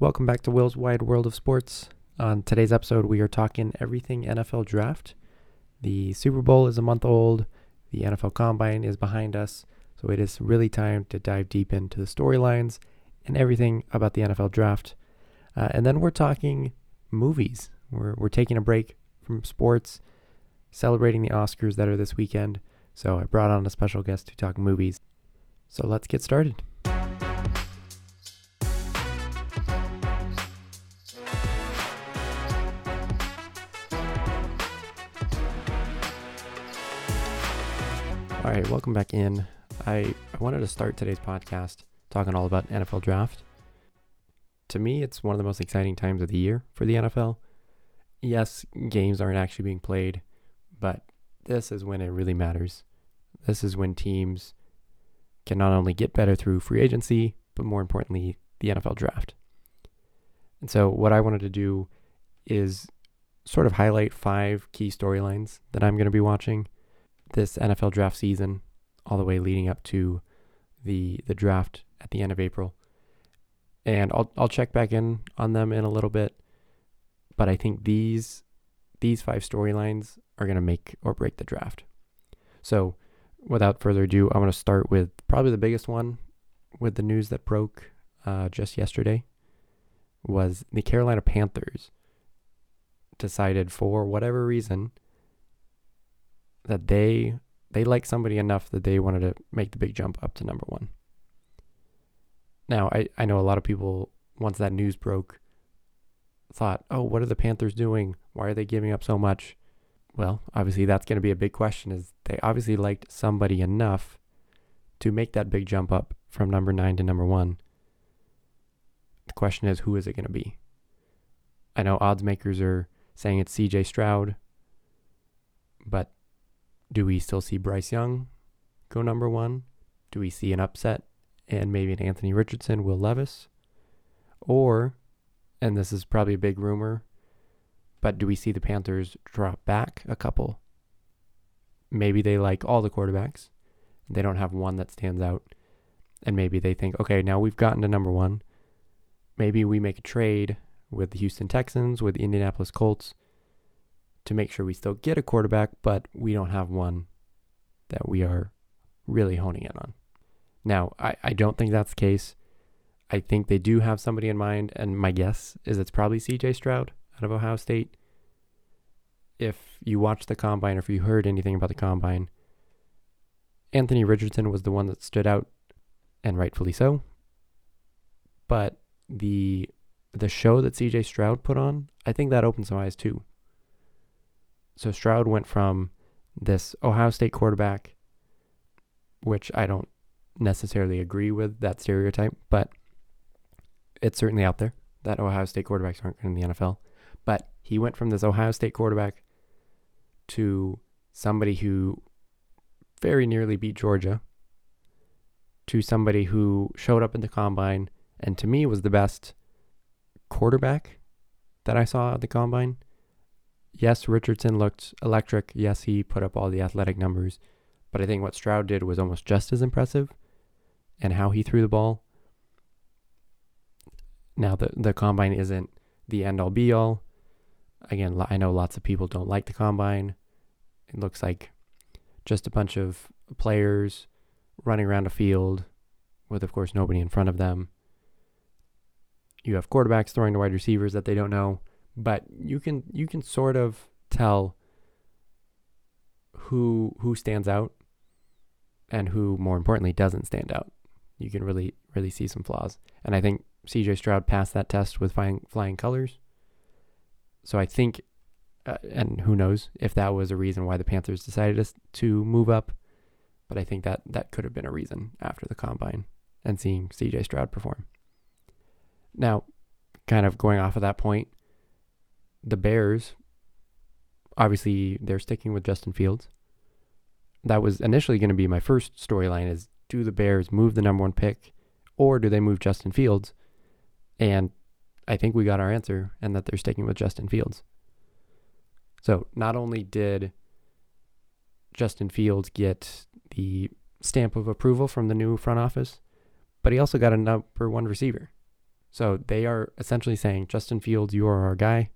Welcome back to Wil's Wide World of Sports. On today's episode, we are talking everything NFL draft. The Super Bowl is a month old, the NFL Combine is behind us, so it is really time to dive deep into the storylines and everything about the NFL draft. Uh, and then we're talking movies. We're, we're taking a break from sports, celebrating the Oscars that are this weekend. So I brought on a special guest to talk movies. So let's get started. Welcome back in. I, I wanted to start today's podcast talking all about NFL draft. To me, it's one of the most exciting times of the year for the NFL. Yes, games aren't actually being played, but this is when it really matters. This is when teams can not only get better through free agency, but more importantly, the NFL draft. And so, what I wanted to do is sort of highlight five key storylines that I'm going to be watching this NFL draft season, all the way leading up to the the draft at the end of April. And I'll I'll check back in on them in a little bit, but I think these these five storylines are going to make or break the draft. So, without further ado, I'm going to start with probably the biggest one with the news that broke uh, just yesterday was the Carolina Panthers decided for whatever reason that they they like somebody enough that they wanted to make the big jump up to number one. Now, I, I know a lot of people, once that news broke, thought, oh, what are the Panthers doing? Why are they giving up so much? Well, obviously, that's going to be a big question. Is they obviously liked somebody enough to make that big jump up from number nine to number one. The question is, who is it going to be? I know odds makers are saying it's CJ Stroud, but do we still see Bryce Young go number one? Do we see an upset and maybe an Anthony Richardson, Will Levis? Or, and this is probably a big rumor, but do we see the Panthers drop back a couple? Maybe they like all the quarterbacks. They don't have one that stands out. And maybe they think, okay, now we've gotten to number one. Maybe we make a trade with the Houston Texans, with the Indianapolis Colts, to make sure we still get a quarterback, but we don't have one that we are really honing in on. Now, I, I don't think that's the case. I think they do have somebody in mind, and my guess is it's probably CJ Stroud out of Ohio State. If you watched the combine or if you heard anything about the combine, Anthony Richardson was the one that stood out, and rightfully so. But the the show that CJ Stroud put on, I think that opened some eyes too. So Stroud went from this Ohio State quarterback, which I don't necessarily agree with that stereotype, but it's certainly out there that Ohio State quarterbacks aren't in the NFL. But he went from this Ohio State quarterback to somebody who very nearly beat Georgia to somebody who showed up in the combine and to me was the best quarterback that I saw at the combine yes, Richardson looked electric. Yes, he put up all the athletic numbers. But I think what Stroud did was almost just as impressive and how he threw the ball. Now, the, the combine isn't the end all be all. Again, I know lots of people don't like the combine. It looks like just a bunch of players running around a field with, of course, nobody in front of them. You have quarterbacks throwing to wide receivers that they don't know but you can you can sort of tell who who stands out and who more importantly doesn't stand out. You can really really see some flaws. And I think CJ Stroud passed that test with flying flying colors. So I think uh, and who knows if that was a reason why the Panthers decided to move up, but I think that that could have been a reason after the combine and seeing CJ Stroud perform. Now, kind of going off of that point, the Bears, obviously, they're sticking with Justin Fields. That was initially going to be my first storyline: is do the Bears move the number one pick, or do they move Justin Fields? And I think we got our answer, and that they're sticking with Justin Fields. So not only did Justin Fields get the stamp of approval from the new front office, but he also got a number one receiver. So they are essentially saying, Justin Fields, you are our guy.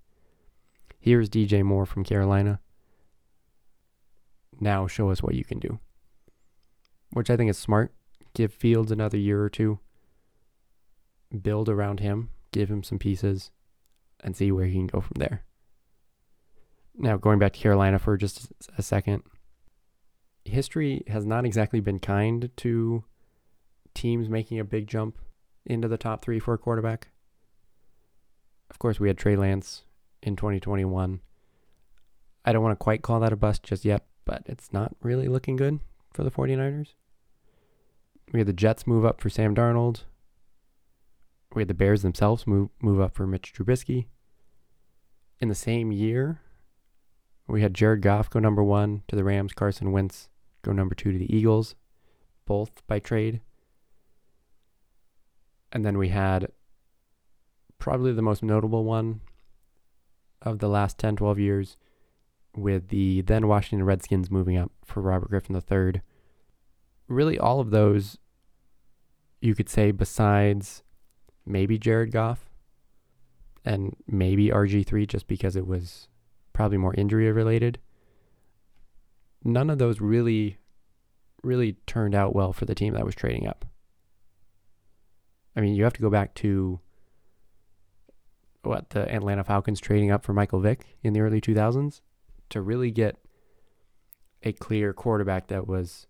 Here's DJ Moore from Carolina. Now show us what you can do. Which I think is smart. Give Fields another year or two. Build around him, give him some pieces, and see where he can go from there. Now, going back to Carolina for just a second, history has not exactly been kind to teams making a big jump into the top three for a quarterback. Of course, we had Trey Lance in 2021. I don't want to quite call that a bust just yet, but it's not really looking good for the 49ers. We had the Jets move up for Sam Darnold. We had the Bears themselves move move up for Mitch Trubisky. In the same year, we had Jared Goff go number one to the Rams, Carson Wentz go number two to the Eagles, both by trade. And then we had probably the most notable one of the last 10, 12 years with the then Washington Redskins moving up for Robert Griffin III. Really, all of those, you could say, besides maybe Jared Goff and maybe RG3, just because it was probably more injury related. None of those really, really turned out well for the team that was trading up. I mean, you have to go back to what the Atlanta Falcons trading up for Michael Vick in the early 2000s to really get a clear quarterback that was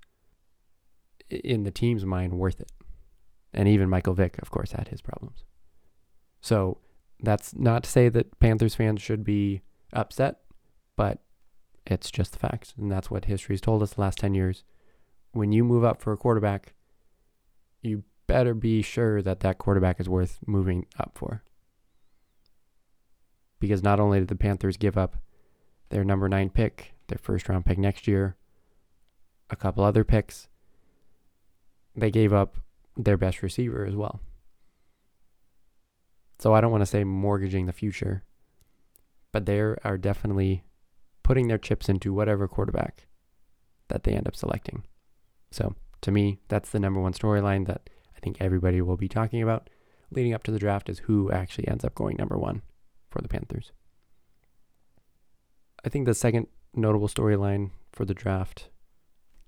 in the team's mind worth it. And even Michael Vick, of course, had his problems. So that's not to say that Panthers fans should be upset, but it's just the facts. And that's what history's told us the last 10 years. When you move up for a quarterback, you better be sure that that quarterback is worth moving up for. Because not only did the Panthers give up their number nine pick, their first round pick next year, a couple other picks, they gave up their best receiver as well. So I don't want to say mortgaging the future, but they are definitely putting their chips into whatever quarterback that they end up selecting. So to me, that's the number one storyline that I think everybody will be talking about leading up to the draft is who actually ends up going number one for the Panthers. I think the second notable storyline for the draft,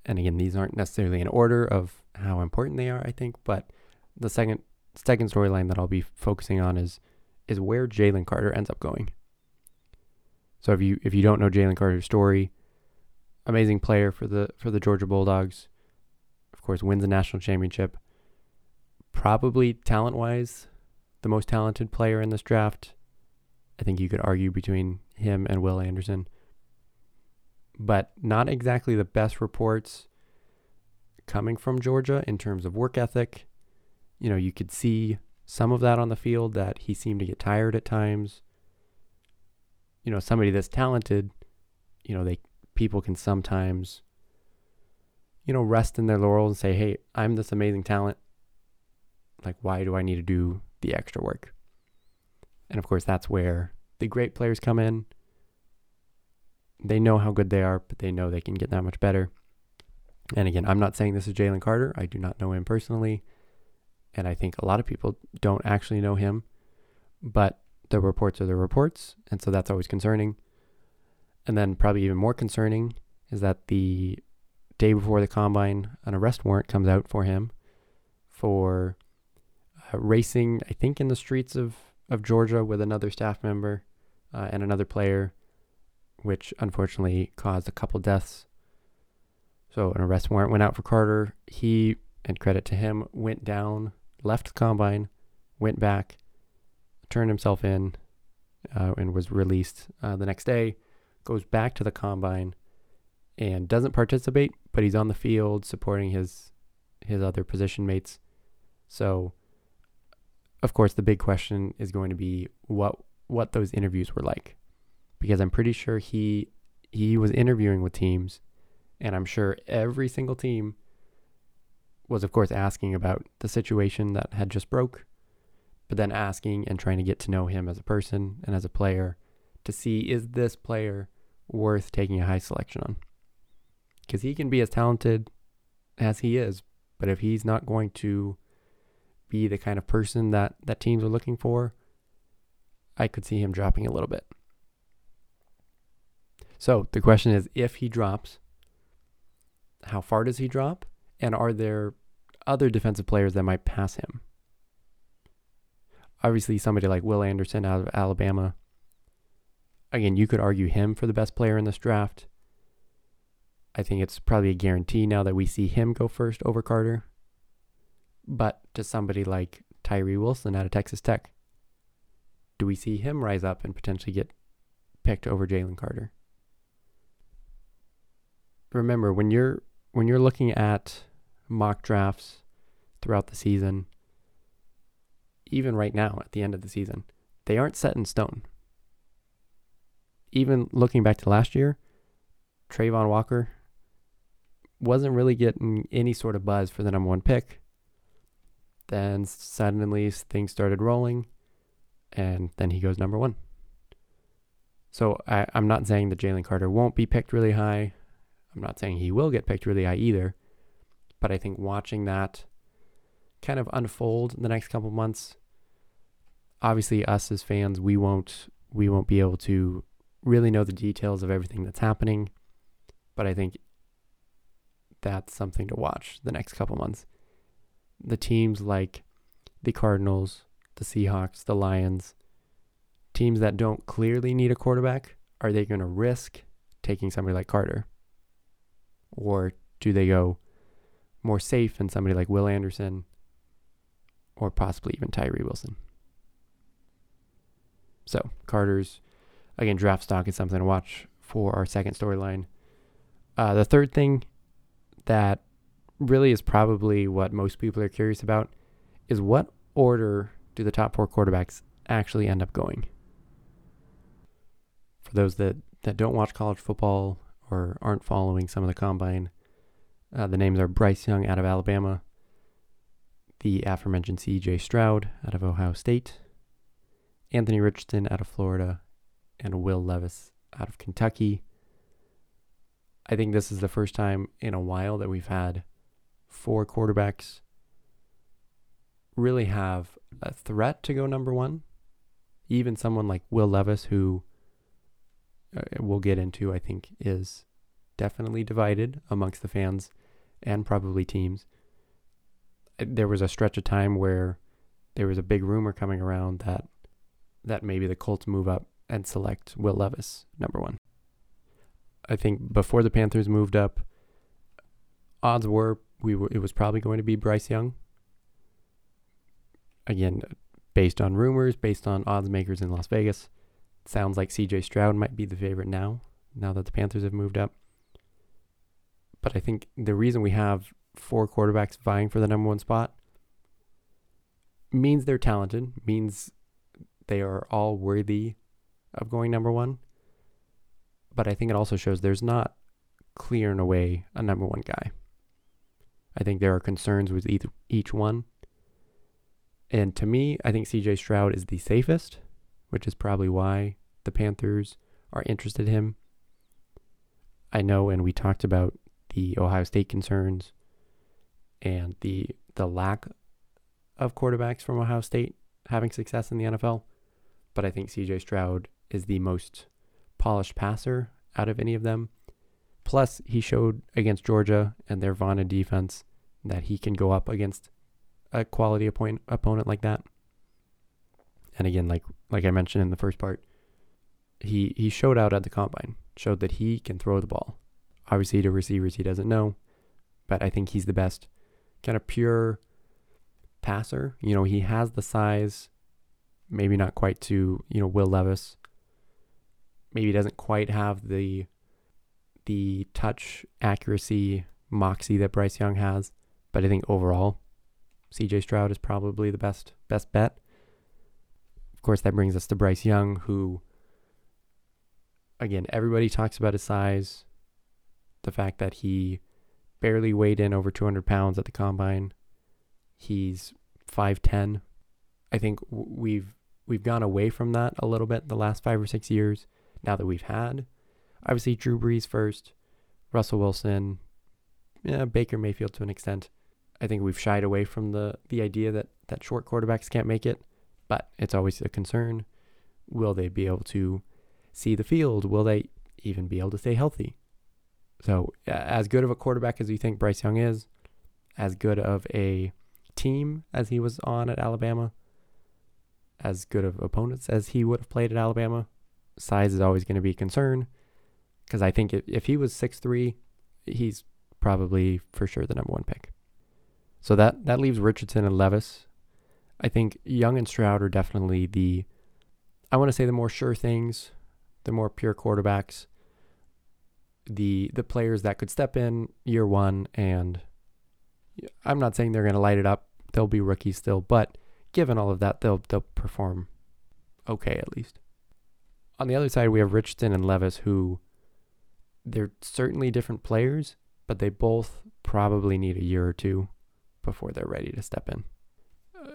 and again, these aren't necessarily in order of how important they are, I think, but the second second storyline that I'll be focusing on is is where Jalen Carter ends up going. So if you if you don't know Jalen Carter's story, amazing player for the for the Georgia Bulldogs, of course wins a national championship, probably talent wise, the most talented player in this draft. I think you could argue between him and Will Anderson. But not exactly the best reports coming from Georgia in terms of work ethic. You know, you could see some of that on the field that he seemed to get tired at times. You know, somebody that's talented, you know, they people can sometimes you know, rest in their laurels and say, "Hey, I'm this amazing talent. Like, why do I need to do the extra work? And of course, that's where the great players come in. They know how good they are, but they know they can get that much better. And again, I'm not saying this is Jalen Carter. I do not know him personally. And I think a lot of people don't actually know him. But the reports are the reports. And so that's always concerning. And then, probably even more concerning, is that the day before the combine, an arrest warrant comes out for him for uh, racing, I think, in the streets of, of Georgia with another staff member uh, and another player, which unfortunately caused a couple deaths. So an arrest warrant went out for Carter. He, and credit to him, went down, left the combine, went back, turned himself in, uh, and was released uh, the next day. Goes back to the combine and doesn't participate, but he's on the field supporting his his other position mates. So of course, the big question is going to be what what those interviews were like, because I'm pretty sure he he was interviewing with teams, and I'm sure every single team was, of course, asking about the situation that had just broke, but then asking and trying to get to know him as a person and as a player to see is this player worth taking a high selection on, because he can be as talented as he is, but if he's not going to be the kind of person that that teams are looking for, I could see him dropping a little bit. So the question is if he drops, how far does he drop? And are there other defensive players that might pass him? Obviously, somebody like Will Anderson out of Alabama. Again, you could argue him for the best player in this draft. I think it's probably a guarantee now that we see him go first over Carter. But to somebody like Tyree Wilson out of Texas Tech, do we see him rise up and potentially get picked over Jalen Carter? Remember, when you're when you're looking at mock drafts throughout the season, even right now at the end of the season, they aren't set in stone. Even looking back to last year, Travon Walker wasn't really getting any sort of buzz for the number one pick. Then suddenly things started rolling, and then he goes number one. So I, I'm not saying that Jalen Carter won't be picked really high. I'm not saying he will get picked really high either. But I think watching that kind of unfold in the next couple months, obviously us as fans, we won't we won't be able to really know the details of everything that's happening. But I think that's something to watch the next couple months. The teams like the Cardinals, the Seahawks, the Lions, teams that don't clearly need a quarterback, are they going to risk taking somebody like Carter? Or do they go more safe in somebody like Will Anderson or possibly even Tyree Wilson? So, Carter's, again, draft stock is something to watch for our second storyline. Uh, the third thing that really is probably what most people are curious about is what order do the top four quarterbacks actually end up going? For those that, that don't watch college football or aren't following some of the combine, uh, the names are Bryce Young out of Alabama, the aforementioned CJ Stroud out of Ohio State, Anthony Richardson out of Florida, and Will Levis out of Kentucky. I think this is the first time in a while that we've had four quarterbacks really have a threat to go number one. Even someone like Will Levis, who uh, we'll get into, I think, is definitely divided amongst the fans and probably teams. Uh, there was a stretch of time where there was a big rumor coming around that that maybe the Colts move up and select Will Levis number one. I think before the Panthers moved up, odds were we were it was probably going to be Bryce Young. Again, based on rumors, based on odds makers in Las Vegas, sounds like CJ Stroud might be the favorite now, now that the Panthers have moved up. But I think the reason we have four quarterbacks vying for the number one spot means they're talented, means they are all worthy of going number one but I think it also shows there's not clear in a way a number one guy. I think there are concerns with each, each one. And to me, I think CJ Stroud is the safest, which is probably why the Panthers are interested in him. I know, and we talked about the Ohio State concerns and the the lack of quarterbacks from Ohio State having success in the NFL, but I think CJ Stroud is the most polished passer out of any of them. Plus, he showed against Georgia and their vaunted defense that he can go up against a quality opponent opponent like that. And again, like like I mentioned in the first part, he he showed out at the combine, showed that he can throw the ball. Obviously, to receivers he doesn't know, but I think he's the best kind of pure passer. You know, he has the size, maybe not quite to you know Will Levis, maybe doesn't quite have the the touch accuracy moxie that Bryce Young has, but I think overall CJ Stroud is probably the best best bet. Of course, that brings us to Bryce Young, who again, everybody talks about his size, the fact that he barely weighed in over 200 pounds at the combine. He's 5'10. I think we've we've gone away from that a little bit the last 5 or 6 years now that we've had. Obviously, Drew Brees first, Russell Wilson, yeah, Baker Mayfield to an extent. I think we've shied away from the the idea that that short quarterbacks can't make it, but it's always a concern. Will they be able to see the field? Will they even be able to stay healthy? So, as good of a quarterback as you think Bryce Young is, as good of a team as he was on at Alabama, as good of opponents as he would have played at Alabama, size is always going to be a concern. Because I think if, if he was six three, he's probably for sure the number one pick. So that, that leaves Richardson and Levis. I think Young and Stroud are definitely the, I want to say the more sure things, the more pure quarterbacks, the the players that could step in year one and I'm not saying they're going to light it up. They'll be rookies still, but given all of that, they'll they'll perform okay at least. On the other side, we have Richardson and Levis, who they're certainly different players, but they both probably need a year or two before they're ready to step in.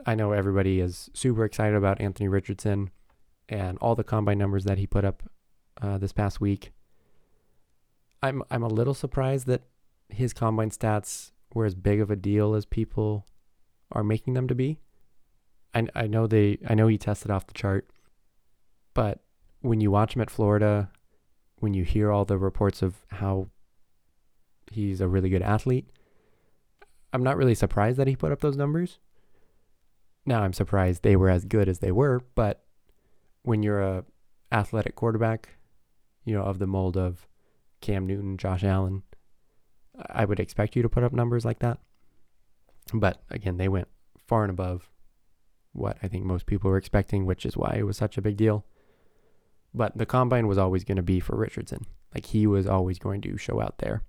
I know everybody is super excited about Anthony Richardson and all the combine numbers that he put up uh, this past week. I'm I'm a little surprised that his combine stats were as big of a deal as people are making them to be. I I know they I know he tested off the chart, but when you watch him at Florida, when you hear all the reports of how he's a really good athlete, I'm not really surprised that he put up those numbers. Now I'm surprised they were as good as they were, but when you're a athletic quarterback, you know, of the mold of Cam Newton, Josh Allen, I would expect you to put up numbers like that. But again, they went far and above what I think most people were expecting, which is why it was such a big deal. But the combine was always going to be for Richardson. Like he was always going to show out there.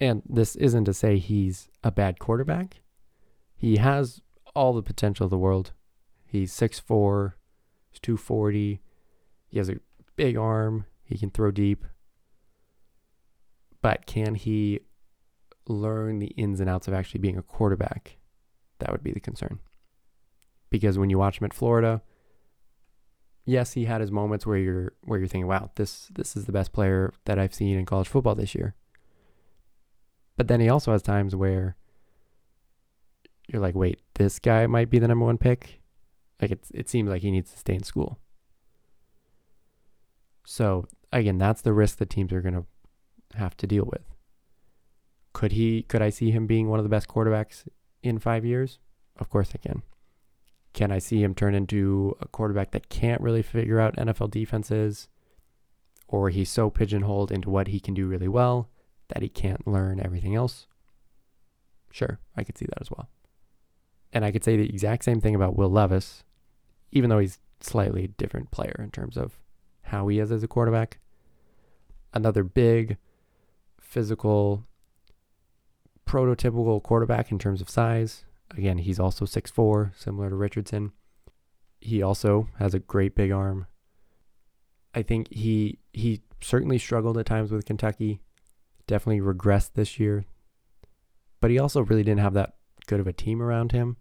And this isn't to say he's a bad quarterback. He has all the potential of the world. He's 6'4, he's 240. He has a big arm. He can throw deep. But can he learn the ins and outs of actually being a quarterback? That would be the concern. Because when you watch him at Florida, yes, he had his moments where you're where you're thinking, "Wow, this this is the best player that I've seen in college football this year." But then he also has times where you're like, "Wait, this guy might be the number one pick." Like it it seems like he needs to stay in school. So again, that's the risk that teams are to have to deal with. Could he could I see him being one of the best quarterbacks in 5 years? Of course I can. Can I see him turn into a quarterback that can't really figure out NFL defenses or he's so pigeonholed into what he can do really well that he can't learn everything else? Sure, I could see that as well. And I could say the exact same thing about Will Levis, even though he's slightly different player in terms of how he is as a quarterback. Another big physical, prototypical quarterback in terms of size. Again, he's also 6'4, similar to Richardson. He also has a great big arm. I think he he certainly struggled at times with Kentucky. Definitely regressed this year. But he also really didn't have that good of a team around him.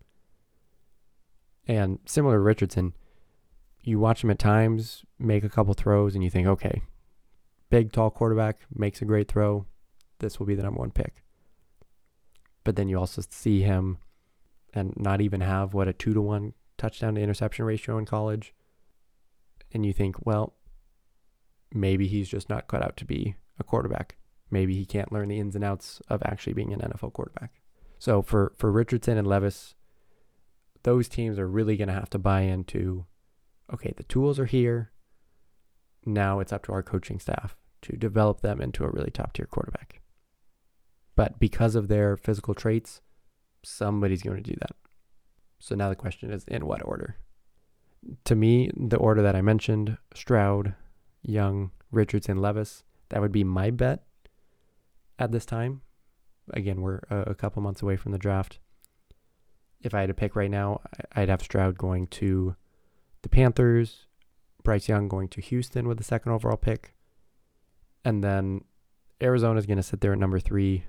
And similar to Richardson, you watch him at times make a couple throws and you think, okay, big, tall quarterback makes a great throw, this will be the number one pick. But then you also see him and not even have what a two to one touchdown to interception ratio in college. And you think, well, maybe he's just not cut out to be a quarterback. Maybe he can't learn the ins and outs of actually being an NFL quarterback. So for, for Richardson and Levis, those teams are really going to have to buy into okay, the tools are here. Now it's up to our coaching staff to develop them into a really top tier quarterback. But because of their physical traits, somebody's going to do that. So now the question is in what order? To me, the order that I mentioned Stroud, Young, Richardson, Levis that would be my bet at this time. Again, we're a, a couple months away from the draft. If I had to pick right now, I'd have Stroud going to the Panthers, Bryce Young going to Houston with the second overall pick, and then Arizona is going to sit there at number three.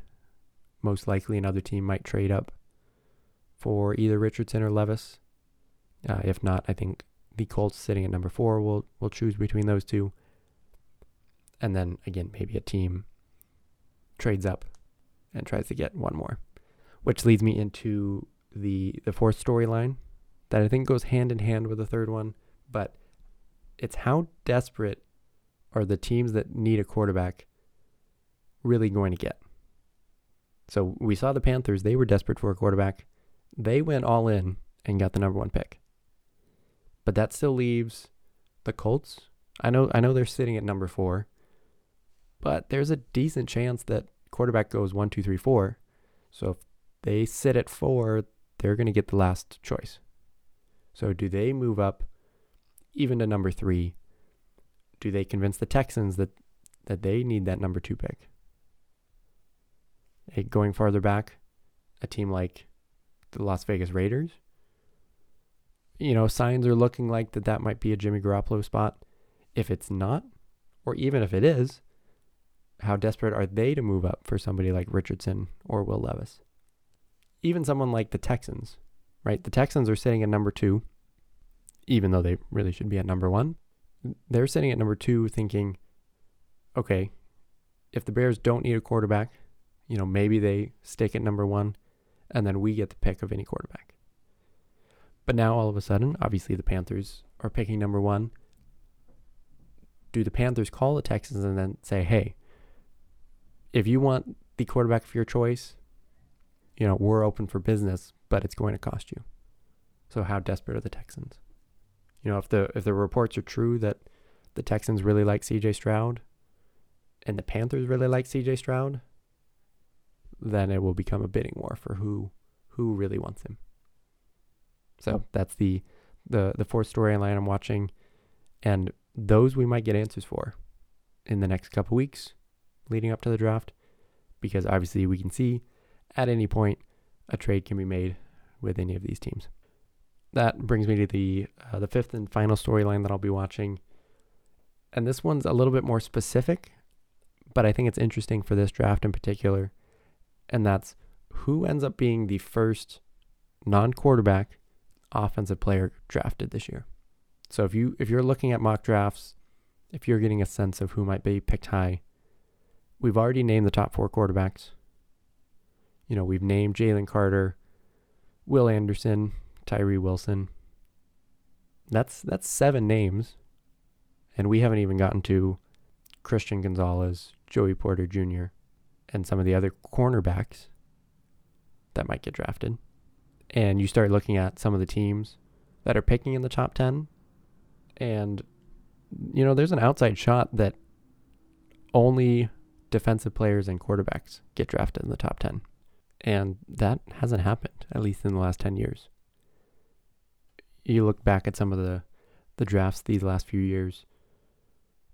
Most likely, another team might trade up for either Richardson or Levis. Uh, if not, I think the Colts sitting at number four will will choose between those two. And then again, maybe a team trades up and tries to get one more. which leads me into the the fourth storyline that I think goes hand in hand with the third one, but it's how desperate are the teams that need a quarterback really going to get? So we saw the Panthers, they were desperate for a quarterback. They went all in and got the number 1 pick. But that still leaves the Colts. I know I know they're sitting at number 4, but there's a decent chance that quarterback goes one, two, three, four. So if they sit at 4, they're going to get the last choice. So do they move up even to number 3? Do they convince the Texans that that they need that number 2 pick? Eh, going farther back, a team like the Las Vegas Raiders, you know, signs are looking like that that might be a Jimmy Garoppolo spot. If it's not, or even if it is, how desperate are they to move up for somebody like Richardson or Will Levis? Even someone like the Texans, right? The Texans are sitting at number two, even though they really should be at number one. They're sitting at number two thinking, okay, if the Bears don't need a quarterback, you know, maybe they stick at number one and then we get the pick of any quarterback. But now all of a sudden, obviously the Panthers are picking number one. Do the Panthers call the Texans and then say, hey, if you want the quarterback of your choice, you know, we're open for business, but it's going to cost you. So how desperate are the Texans? You know, if the if the reports are true that the Texans really like CJ Stroud and the Panthers really like CJ Stroud, then it will become a bidding war for who who really wants him. So that's the the the fourth storyline I'm watching, and those we might get answers for in the next couple weeks leading up to the draft, because obviously we can see at any point a trade can be made with any of these teams. That brings me to the uh, the fifth and final storyline that I'll be watching, and this one's a little bit more specific, but I think it's interesting for this draft in particular and that's who ends up being the first non-quarterback offensive player drafted this year. So if you if you're looking at mock drafts, if you're getting a sense of who might be picked high, we've already named the top four quarterbacks. You know, we've named Jalen Carter, Will Anderson, Tyree Wilson. That's that's seven names. And we haven't even gotten to Christian Gonzalez, Joey Porter Jr and some of the other cornerbacks that might get drafted, and you start looking at some of the teams that are picking in the top 10, and, you know, there's an outside shot that only defensive players and quarterbacks get drafted in the top 10. And that hasn't happened, at least in the last 10 years. You look back at some of the, the drafts these last few years.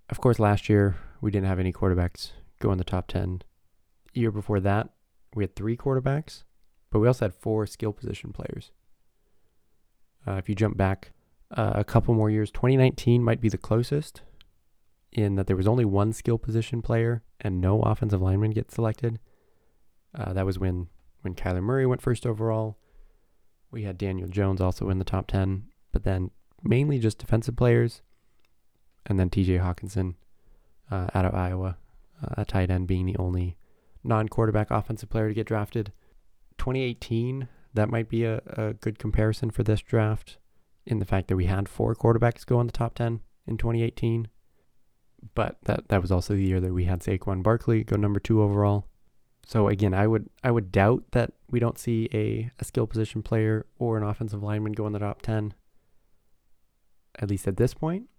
Of course, last year we didn't have any quarterbacks go in the top 10 year before that, we had three quarterbacks, but we also had four skill position players. Uh, if you jump back uh, a couple more years, 2019 might be the closest in that there was only one skill position player and no offensive lineman get selected. Uh, that was when when Kyler Murray went first overall. We had Daniel Jones also in the top 10, but then mainly just defensive players. And then TJ Hockenson uh, out of Iowa, uh, a tight end being the only non quarterback offensive player to get drafted. 2018, that might be a, a good comparison for this draft in the fact that we had four quarterbacks go in the top 10 in 2018. But that, that was also the year that we had Saquon Barkley go number two overall. So again, I would I would doubt that we don't see a, a skill position player or an offensive lineman go in the top 10, at least at this point.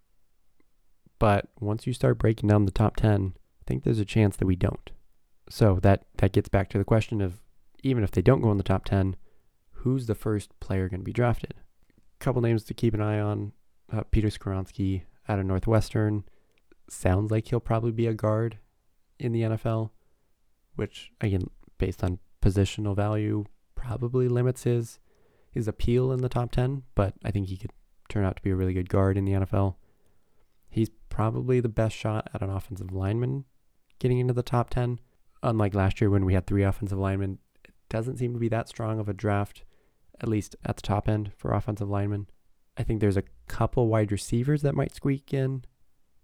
But once you start breaking down the top 10, I think there's a chance that we don't. So that that gets back to the question of even if they don't go in the top 10, who's the first player going to be drafted? A Couple names to keep an eye on. Uh, Peter Skoronski out of Northwestern. Sounds like he'll probably be a guard in the NFL, which again, based on positional value, probably limits his his appeal in the top 10, but I think he could turn out to be a really good guard in the NFL. He's probably the best shot at an offensive lineman getting into the top 10 unlike last year when we had three offensive linemen, it doesn't seem to be that strong of a draft, at least at the top end for offensive linemen. I think there's a couple wide receivers that might squeak in,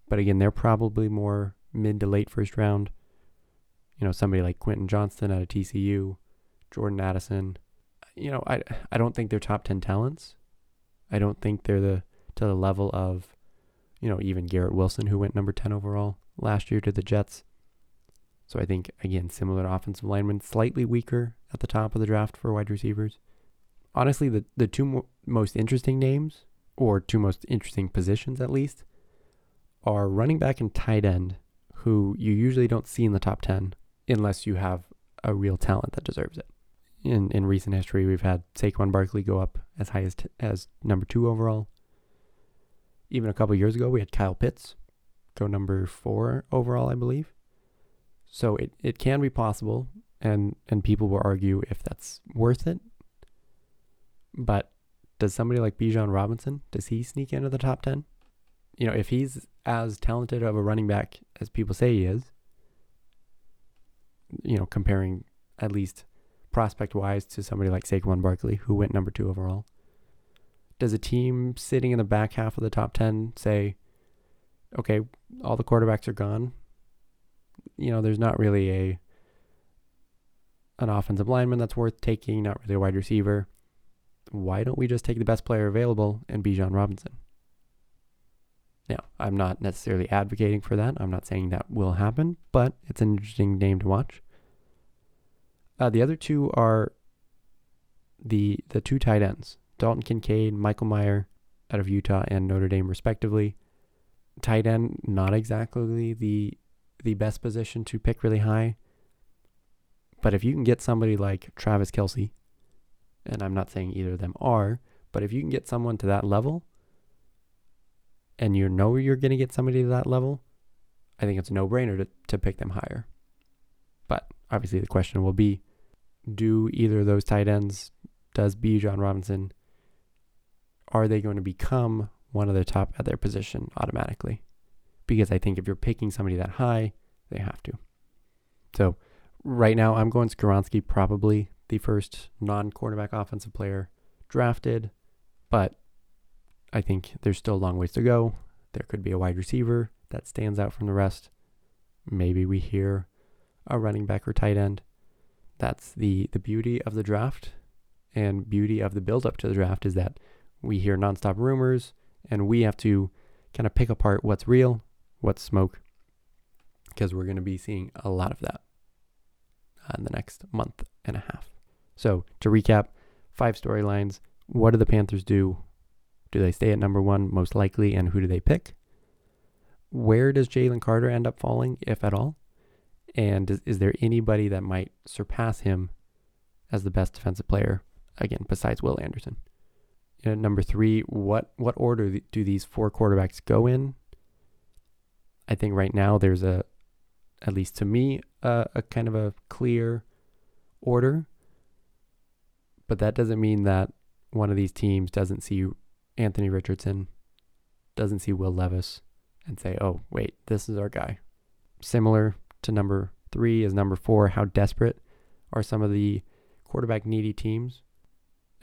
but again, they're probably more mid to late first round. You know, somebody like Quentin Johnston out of TCU, Jordan Addison. You know, I I don't think they're top 10 talents. I don't think they're the to the level of you know, even Garrett Wilson who went number 10 overall last year to the Jets. So I think again similar to offensive linemen, slightly weaker at the top of the draft for wide receivers. Honestly, the the two mo- most interesting names or two most interesting positions at least are running back and tight end who you usually don't see in the top 10 unless you have a real talent that deserves it. In in recent history, we've had Saquon Barkley go up as high as t- as number 2 overall. Even a couple years ago, we had Kyle Pitts go number 4 overall, I believe. So it, it can be possible and and people will argue if that's worth it. But does somebody like Bijan Robinson, does he sneak into the top 10? You know, if he's as talented of a running back as people say he is, you know, comparing at least prospect wise to somebody like Saquon Barkley, who went number two overall, does a team sitting in the back half of the top 10 say, okay, all the quarterbacks are gone? You know, there's not really a an offensive lineman that's worth taking, not really a wide receiver. Why don't we just take the best player available and Bijan Robinson? Now, I'm not necessarily advocating for that. I'm not saying that will happen, but it's an interesting name to watch. Uh, the other two are the the two tight ends, Dalton Kincaid, Michael Mayer out of Utah and Notre Dame respectively. Tight end, not exactly the the best position to pick really high. But if you can get somebody like Travis Kelce, and I'm not saying either of them are, but if you can get someone to that level, and you know you're going to get somebody to that level, I think it's a no brainer to, to pick them higher. But obviously, the question will be do either of those tight ends, does Bijan Robinson, are they going to become one of the top at their position automatically? Because I think if you're picking somebody that high, they have to. So right now, I'm going Skoronski, probably the first non quarterback offensive player drafted, but I think there's still a long ways to go. There could be a wide receiver that stands out from the rest. Maybe we hear a running back or tight end. That's the the beauty of the draft and beauty of the build up to the draft is that we hear nonstop rumors and we have to kind of pick apart what's real, what's smoke because we're going to be seeing a lot of that uh, in the next month and a half. So, to recap, five storylines. What do the Panthers do do they stay at number one most likely, and who do they pick? Where does Jalen Carter end up falling, if at all? And is, is there anybody that might surpass him as the best defensive player, again, besides Will Anderson? And number three, what, what order do these four quarterbacks go in? I think right now there's a, at least to me, a, kind of a clear order. But that doesn't mean that one of these teams doesn't see Anthony Richardson, doesn't see Will Levis, and say, oh, wait, this is our guy. Similar to number three is number four. How desperate are some of the quarterback needy teams?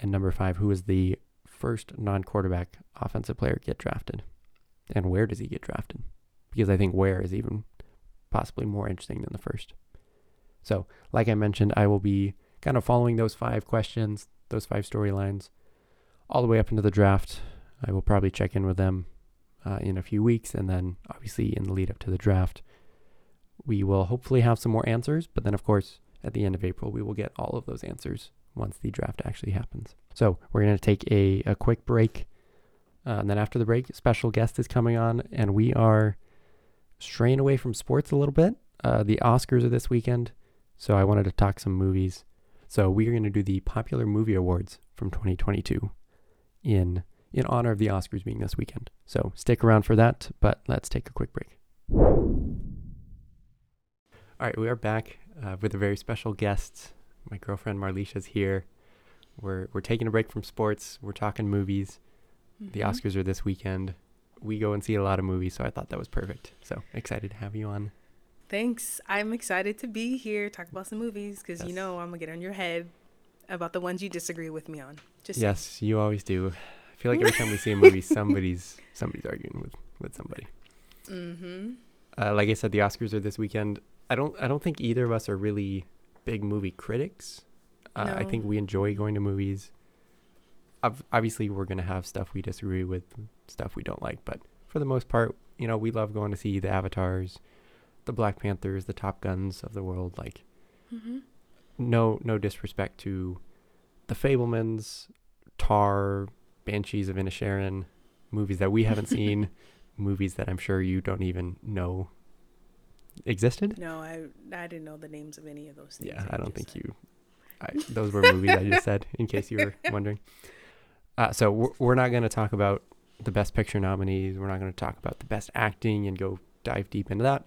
And number five, who is the first non quarterback offensive player get drafted? And where does he get drafted? Because I think where is even possibly more interesting than the first. So, like I mentioned, I will be kind of following those five questions, those five storylines all the way up into the draft. I will probably check in with them uh, in a few weeks, and then obviously in the lead up to the draft, we will hopefully have some more answers. But then, of course, at the end of April, we will get all of those answers once the draft actually happens. So we're going to take a, a quick break. Uh, and then after the break, special guest is coming on, and we are straying away from sports a little bit. Uh, the Oscars are this weekend, so I wanted to talk some movies. So we are going to do the Popular Movie Awards from 2022 in in honor of the Oscars being this weekend. So stick around for that, but let's take a quick break. All right, we are back uh, with a very special guest. My girlfriend Marleisha's here. We're we're taking a break from sports. We're talking movies. Mm-hmm. The Oscars are this weekend. We go and see a lot of movies, so I thought that was perfect. So excited to have you on. Thanks. I'm excited to be here, talk about some movies, because yes. you know I'm gonna get on your head about the ones you disagree with me on. Just yes, you always do. I feel like every time we see a movie, somebody's somebody's arguing with with somebody. Mm-hmm. Uh, like I said, the Oscars are this weekend. I don't I don't think either of us are really big movie critics. Uh, I think we enjoy going to movies. Ob- Obviously, we're gonna have stuff we disagree with, stuff we don't like, but for the most part, you know, we love going to see the Avatars, the Black Panthers, the Top Guns of the world. Like, Mm-hmm. no, no disrespect to the Fabelmans, Tar, Banshees of Inisherin, movies that we haven't seen, movies that I'm sure you don't even know existed. No, I I didn't know the names of any of those things. Yeah, that I don't think said. you. I, those were movies I just said, in case you were wondering. Uh, so we're, we're not going to talk about the best picture nominees. We're not going to talk about the best acting and go dive deep into that.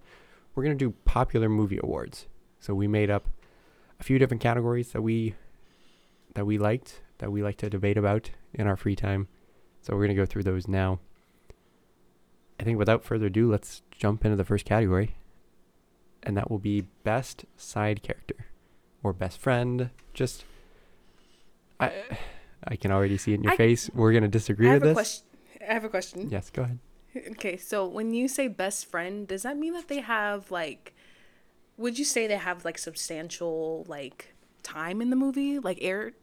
We're going to do popular movie awards. So we made up a few different categories that we that we liked, that we like to debate about in our free time. So we're going to go through those now. I think without further ado, let's jump into the first category. And that will be best side character or best friend. Just I I can already see it in your I- face. We're gonna disagree I with have a this. question. I have a question. Yes, go ahead. Okay, so when you say best friend, does that mean that they have like would you say they have like substantial like time in the movie? Like air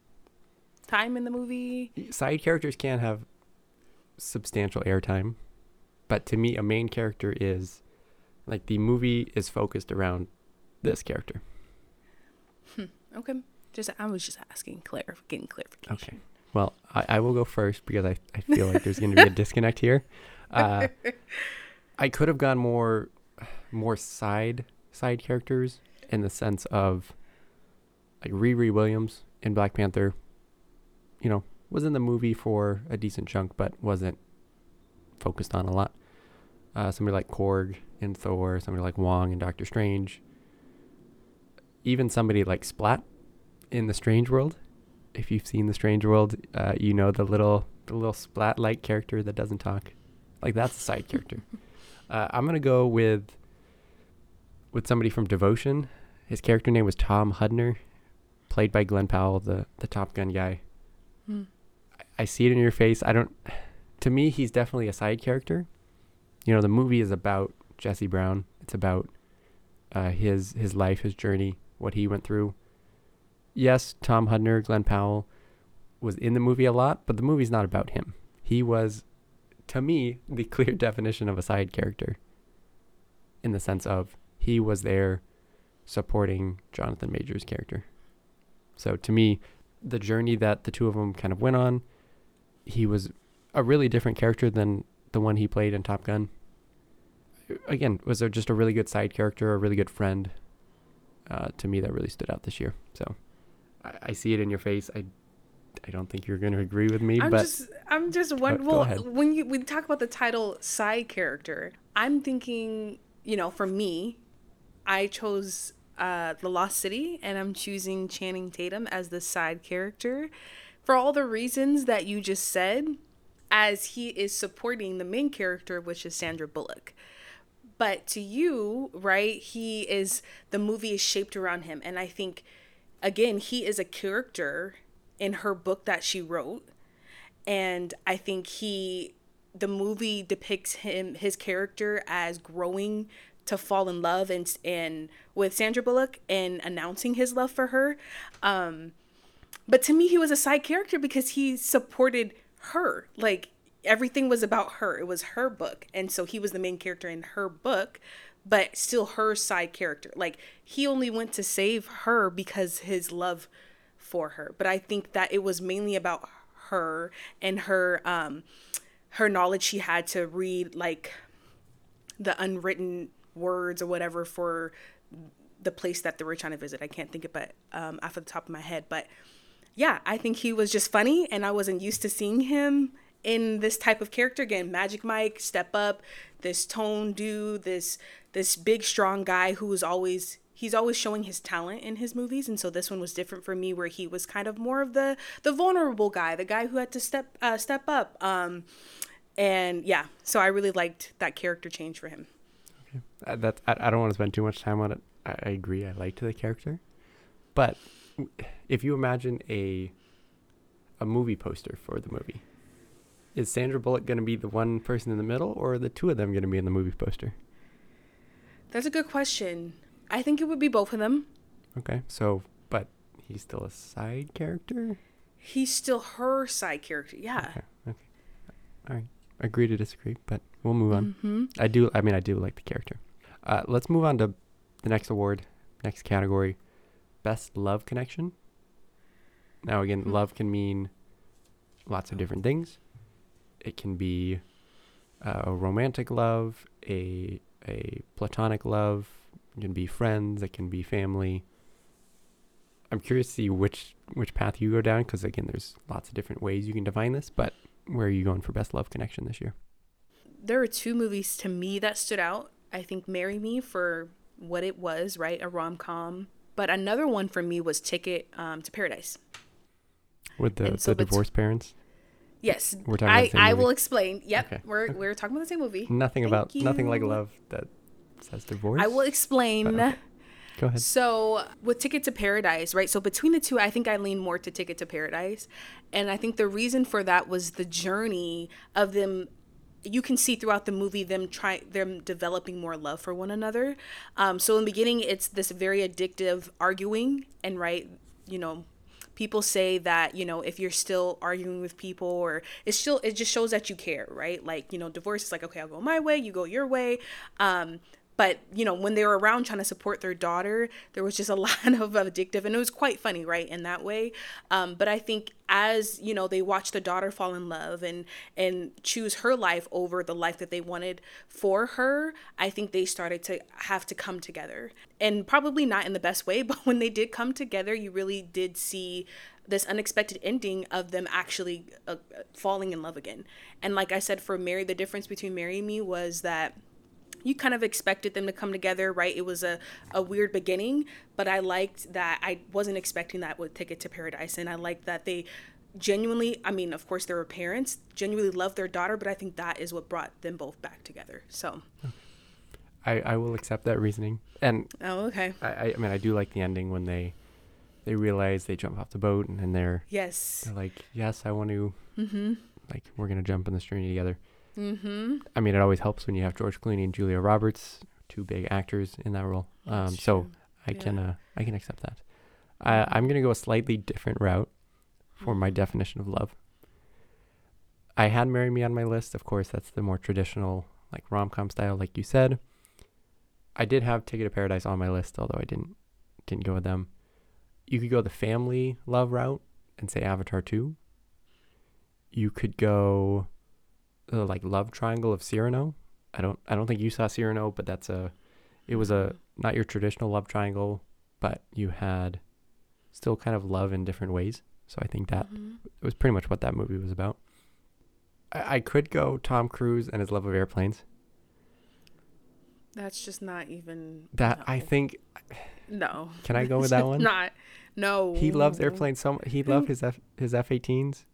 time in the movie? Side characters can have substantial airtime, but to me, a main character is like the movie is focused around this character. Hmm, okay. Just I was just asking clar getting clarification. Okay. Well, I, I will go first because I, I feel like there's going to be a disconnect here. Uh, I could have gone more more side side characters in the sense of like Riri Williams in Black Panther. You know, was in the movie for a decent chunk, but wasn't focused on a lot. Uh, somebody like Korg in Thor, somebody like Wong in Doctor Strange. Even somebody like Splat in the Strange World if you've seen the Strange World, uh, you know the little the little splat like character that doesn't talk. Like that's a side character. Uh, I'm gonna go with with somebody from Devotion. His character name was Tom Hudner, played by Glen Powell, the the Top Gun guy. Hmm. I, I see it in your face. I don't. To me, he's definitely a side character. You know, the movie is about Jesse Brown. It's about uh, his his life, his journey, what he went through yes, Tom Hudner, Glen Powell was in the movie a lot, but the movie's not about him. He was, to me, the clear definition of a side character in the sense of he was there supporting Jonathan Majors' character. So to me, the journey that the two of them kind of went on, he was a really different character than the one he played in Top Gun. Again, was there just a really good side character, a really good friend? Uh, to me, that really stood out this year. So I, I see it in your face. I, I don't think you're going to agree with me, I'm but just I'm just go well when you we talk about the title side character, I'm thinking, you know, for me, I chose uh The Lost City and I'm choosing Channing Tatum as the side character for all the reasons that you just said as he is supporting the main character which is Sandra Bullock. But to you, right, he is the movie is shaped around him and I think again, he is a character in her book that she wrote. And i think he the movie depicts him his character as growing to fall in love and and with sandra bullock and announcing his love for her. Um but to me he was a side character because he supported her. Like everything was about her. It was her book. And so he was the main character in her book but still her side character. Like he only went to save her because his love for her. But i think that it was mainly about her and her um her knowledge she had to read like the unwritten words or whatever for the place that they were trying to visit. I can't think of it um off the top of my head. But yeah i think he was just funny and i wasn't used to seeing him in this type of character again magic mike step up this tone dude this this big strong guy who is always he's always showing his talent in his movies and so this one was different for me where he was kind of more of the the vulnerable guy the guy who had to step uh, step up um and yeah so i really liked that character change for him uh, that I, I don't want to spend too much time on it. I, I agree. I liked the character, but if you imagine a a movie poster for the movie, is Sandra Bullock going to be the one person in the middle, or are the two of them going to be in the movie poster? that's a good question i think it would be both of them Okay, so but he's still a side character. He's still her side character. Yeah. Okay. Okay. All right. Agree to disagree, but we'll move on. Mm-hmm. I do. I mean, I do like the character. Uh, let's move on to the next award, next category, best love connection. Now, again, Hmm. love can mean lots of different things. It can be uh, a romantic love, a a platonic love. It can be friends. It can be family. I'm curious to see which which path you go down because again, there's lots of different ways you can define this. But where are you going for best love connection this year? There are two movies to me that stood out. I think Marry Me for what it was, right? A rom com. But another one for me was Ticket um, to Paradise. With the, so the divorced parents? Yes. We're talking about I, the same I movie. will explain. Yep. Okay. We're, we're talking about the same movie. Nothing Thank about nothing like love that says divorce. I will explain. okay. Go ahead. So with Ticket to Paradise, right? So between the two, I think I lean more to Ticket to Paradise, and I think the reason for that was the journey of them. You can see throughout the movie them try them developing more love for one another. Um, so in the beginning, it's this very addictive arguing, and right, you know, people say that you know if you're still arguing with people or it's still it just shows that you care right? Like you know divorce is like okay i'll go my way you go your way. Um but you know when they were around trying to support their daughter there was just a lot of addictive and it was quite funny right in that way. Um, but i think as you know they watched the daughter fall in love and and choose her life over the life that they wanted for her i think they started to have to come together. And probably not in the best way but when they did come together you really did see this unexpected ending of them actually uh, falling in love again. And like i said for mary the difference between mary and me was that you kind of expected them to come together, right? It was a, a weird beginning, but I liked that I wasn't expecting that with Ticket to Paradise. And I liked that they genuinely, I mean, of course, they were parents, genuinely loved their daughter, but I think that is what brought them both back together. So, I, I will accept that reasoning. And oh, okay. I, I I mean I do like the ending when they they realize they jump off the boat and then they're Yes. they're like, Yes, I want to Mm-hmm. like we're gonna jump in the stream together. Mm-hmm. I mean it always helps when you have George Clooney and Julia Roberts, two big actors in that role. Um so. I Yeah. can uh, I can accept that. I I'm gonna go a slightly different route for my Mhm. definition of love. I had Marry Me on my list. Of course, that's the more traditional, like rom com style, like you said. I did have Ticket to Paradise on my list, although I didn't didn't go with them. You could go the family love route and say Avatar two. You could go the like love triangle of Cyrano. I don't I don't think you saw Cyrano, but that's a it was a not your traditional love triangle, but you had still kind of love in different ways. So I think that Mhm. it was pretty much what that movie was about. I, I could go Tom Cruise and his love of airplanes. That's just not even. That I think No. Can I go with that one? Not. No. he loves airplanes so much. He loved his F his F eighteens.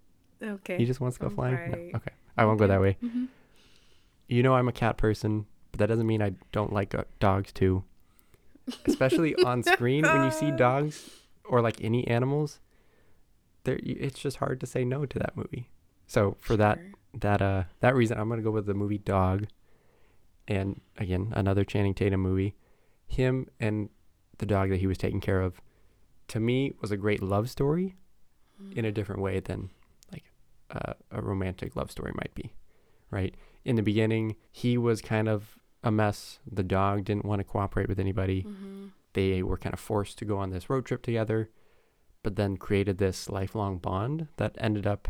Okay. He just wants to go I'm flying. No, okay, I won't go that way. Mhm. You know I'm a cat person, but that doesn't mean I don't like uh, dogs too. Especially on screen when you see dogs or like any animals, there it's just hard to say no to that movie. So for that Sure. that uh that reason I'm gonna go with the movie Dog. And again, another Channing Tatum movie. Him and the dog that he was taking care of, to me, was a great love story in a different way than uh, a romantic love story might be. Right? In the beginning, he was kind of a mess. The dog didn't want to cooperate with anybody. Mhm. They were kind of forced to go on this road trip together, but then created this lifelong bond that ended up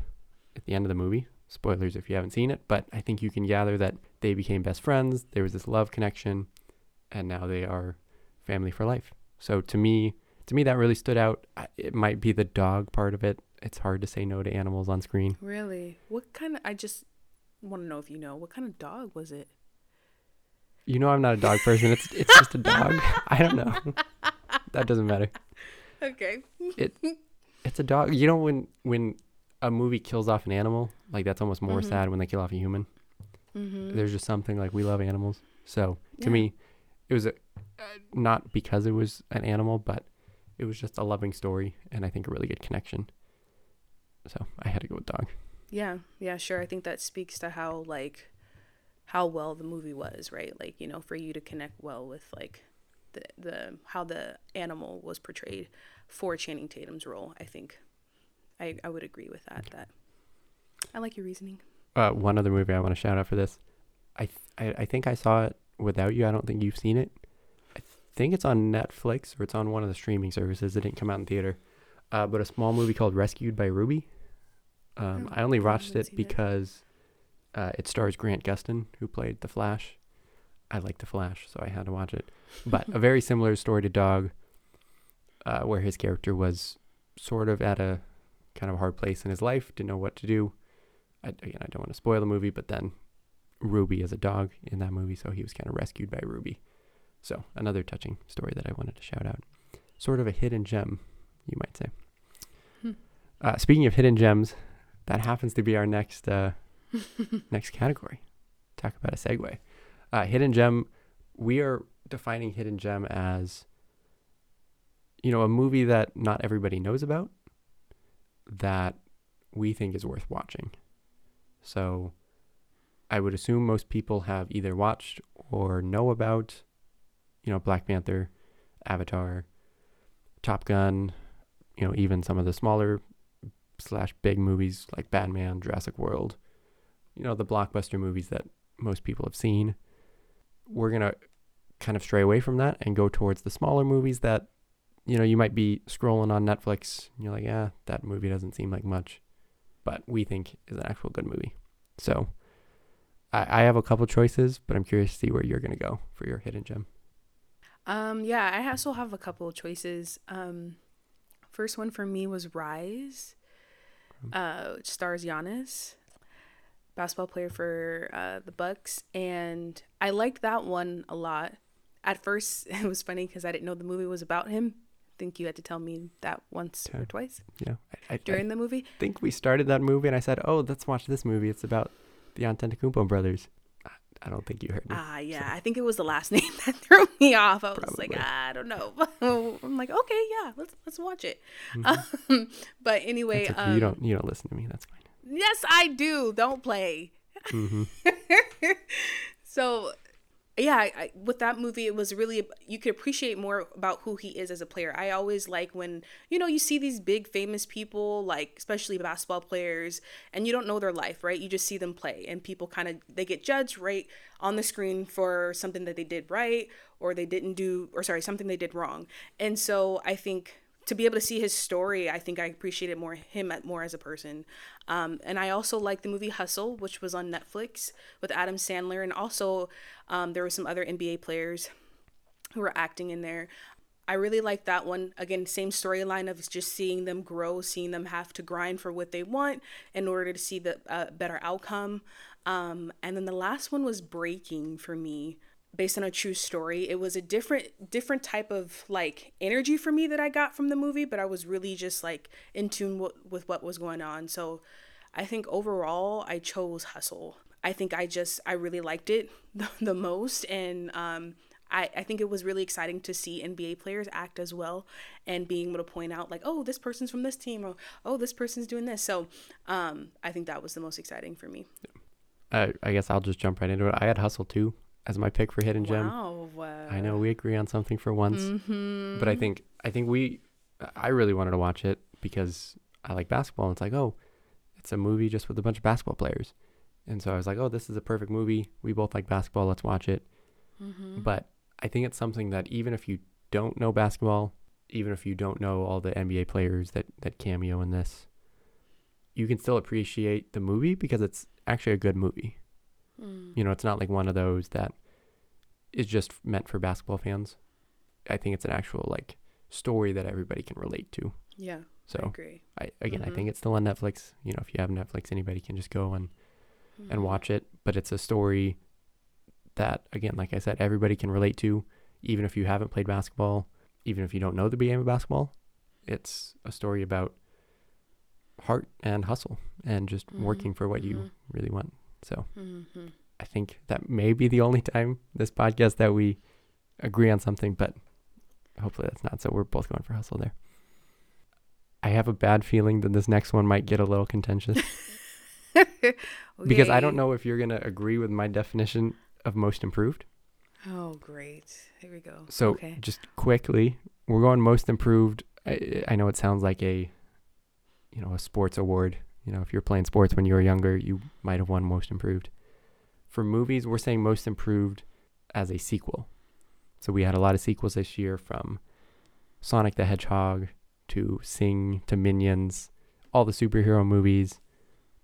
at the end of the movie. Spoilers if you haven't seen it, but I think you can gather that they became best friends. There was this love connection, and now they are family for life. So to me, to me that really stood out. It might be the dog part of it. It's hard to say no to animals on screen. Really? What kind of? I just want to know if you know what kind of dog was it? You know I'm not a dog person. It's it's just a dog. I don't know. That doesn't matter. Okay. it It's a dog. You know when when a movie kills off an animal, like that's almost more Mhm. sad when they kill off a human. Mm-hmm. There's just something like we love animals. So to Yeah. me, it was a, uh, not because it was an animal, but it was just a loving story, and I think a really good connection. So I had to go with dog. Yeah, yeah, sure. I think that speaks to how like how well the movie was, right? Like, you know, for you to connect well with like the, the how the animal was portrayed for Channing Tatum's role. I think I I would agree with that. That I like your reasoning. Uh, one other movie I want to shout out for this. I, th- I I think I saw it without you. I don't think you've seen it. I think it's on Netflix or it's on one of the streaming services. It didn't come out in theater. Uh, but a small movie called Rescued by Ruby. Um, Oh, I only watched it seen it. because uh, it stars Grant Gustin, who played the Flash. I like the Flash, so I had to watch it. But a very similar story to Dog, uh, where his character was sort of at a kind of hard place in his life, didn't know what to do. I, again, I don't want to spoil the movie, but then Ruby is a dog in that movie, so he was kind of rescued by Ruby. So another touching story that I wanted to shout out. Sort of a hidden gem, you might say. Hmm. Uh, speaking of hidden gems, that happens to be our next uh, next category. Talk about a segue. Uh, hidden gem. We are defining hidden gem as, you know, a movie that not everybody knows about, that we think is worth watching. So, I would assume most people have either watched or know about, you know, Black Panther, Avatar, Top Gun, you know, even some of the smaller slash big movies like Batman, Jurassic World, you know, the blockbuster movies that most people have seen. We're going to kind of stray away from that and go towards the smaller movies that, you know, you might be scrolling on Netflix and you're like, yeah, that movie doesn't seem like much, but we think is an actual good movie. So I, I have a couple choices, but I'm curious to see where you're going to go for your hidden gem. Um, yeah, I also have a couple of choices. Um, first one for me was Rise, uh, stars Giannis, basketball player for uh, the Bucks, and I liked that one a lot. At first, it was funny because I didn't know the movie was about him. I think you had to tell me that once or twice Yeah. I, I, during the movie. I think we started that movie and I said, oh, let's watch this movie. It's about the Antetokounmpo brothers. I, don't think you heard me. Ah, yeah, I think it was the last name that threw me off. I was like, Probably. I don't know. I'm like, okay, yeah, let's let's watch it. Mhm. Um, but anyway, okay. um, you don't you don't listen to me. That's fine. Yes, I do. Don't play. hmm so, yeah, I, I, with that movie, it was really you could appreciate more about who he is as a player. I always like when you know you see these big famous people, like especially basketball players, and you don't know their life, right? You just see them play, and people kind of they get judged right on the screen for something that they did right or they didn't do, or sorry, something they did wrong. And so I think to be able to see his story, I think I appreciated more him more as a person. Um, and I also like the movie Hustle, which was on Netflix with Adam Sandler, and also um, there were some other NBA players who were acting in there. I really like that one. Again, same storyline of just seeing them grow, seeing them have to grind for what they want in order to see the uh, better outcome. Um, and then the last one was Breaking for me, based on a true story. It was a different different type of like energy for me that I got from the movie, but I was really just like in tune w- with what was going on. So I think overall I chose Hustle. I think I just I really liked it the, the most and um I, I think it was really exciting to see NBA players act as well and being able to point out like, oh, this person's from this team or oh, this person's doing this. So um, I think that was the most exciting for me. I I guess I'll just jump right into it. I had Hustle too as my pick for hidden gem. Wow. I know we agree on something for once, mhm. but I think I think we I really wanted to watch it because I like basketball. And it's like, oh, it's a movie just with a bunch of basketball players, and so I was like, oh, this is a perfect movie. We both like basketball. Let's watch it. Mhm. But I think it's something that even if you don't know basketball, even if you don't know all the NBA players that that cameo in this, you can still appreciate the movie because it's actually a good movie. Mm. You know, it's not like one of those that is just meant for basketball fans. I think it's an actual like story that everybody can relate to. Yeah. So I agree. I again, I Mhm. think it's still on Netflix. You know, if you have Netflix, anybody can just go and and Mhm. watch it. But it's a story that, again, like I said, everybody can relate to, even if you haven't played basketball, even if you don't know the game of basketball. It's a story about heart and hustle and just Mhm, working for what you mhm. really want. So Mhm. I think that may be the only time this podcast that we agree on something, but hopefully that's not. So we're both going for hustle there. I have a bad feeling that this next one might get a little contentious because I don't know if you're going to agree with my definition of most improved. Oh, great. Here we go. So okay. just quickly, we're going most improved. I, I know it sounds like a, you know, a sports award. You know, if you're playing sports when you were younger, you might have won most improved. For movies, we're saying most improved as a sequel. So we had a lot of sequels this year from Sonic the Hedgehog to Sing to Minions, all the superhero movies,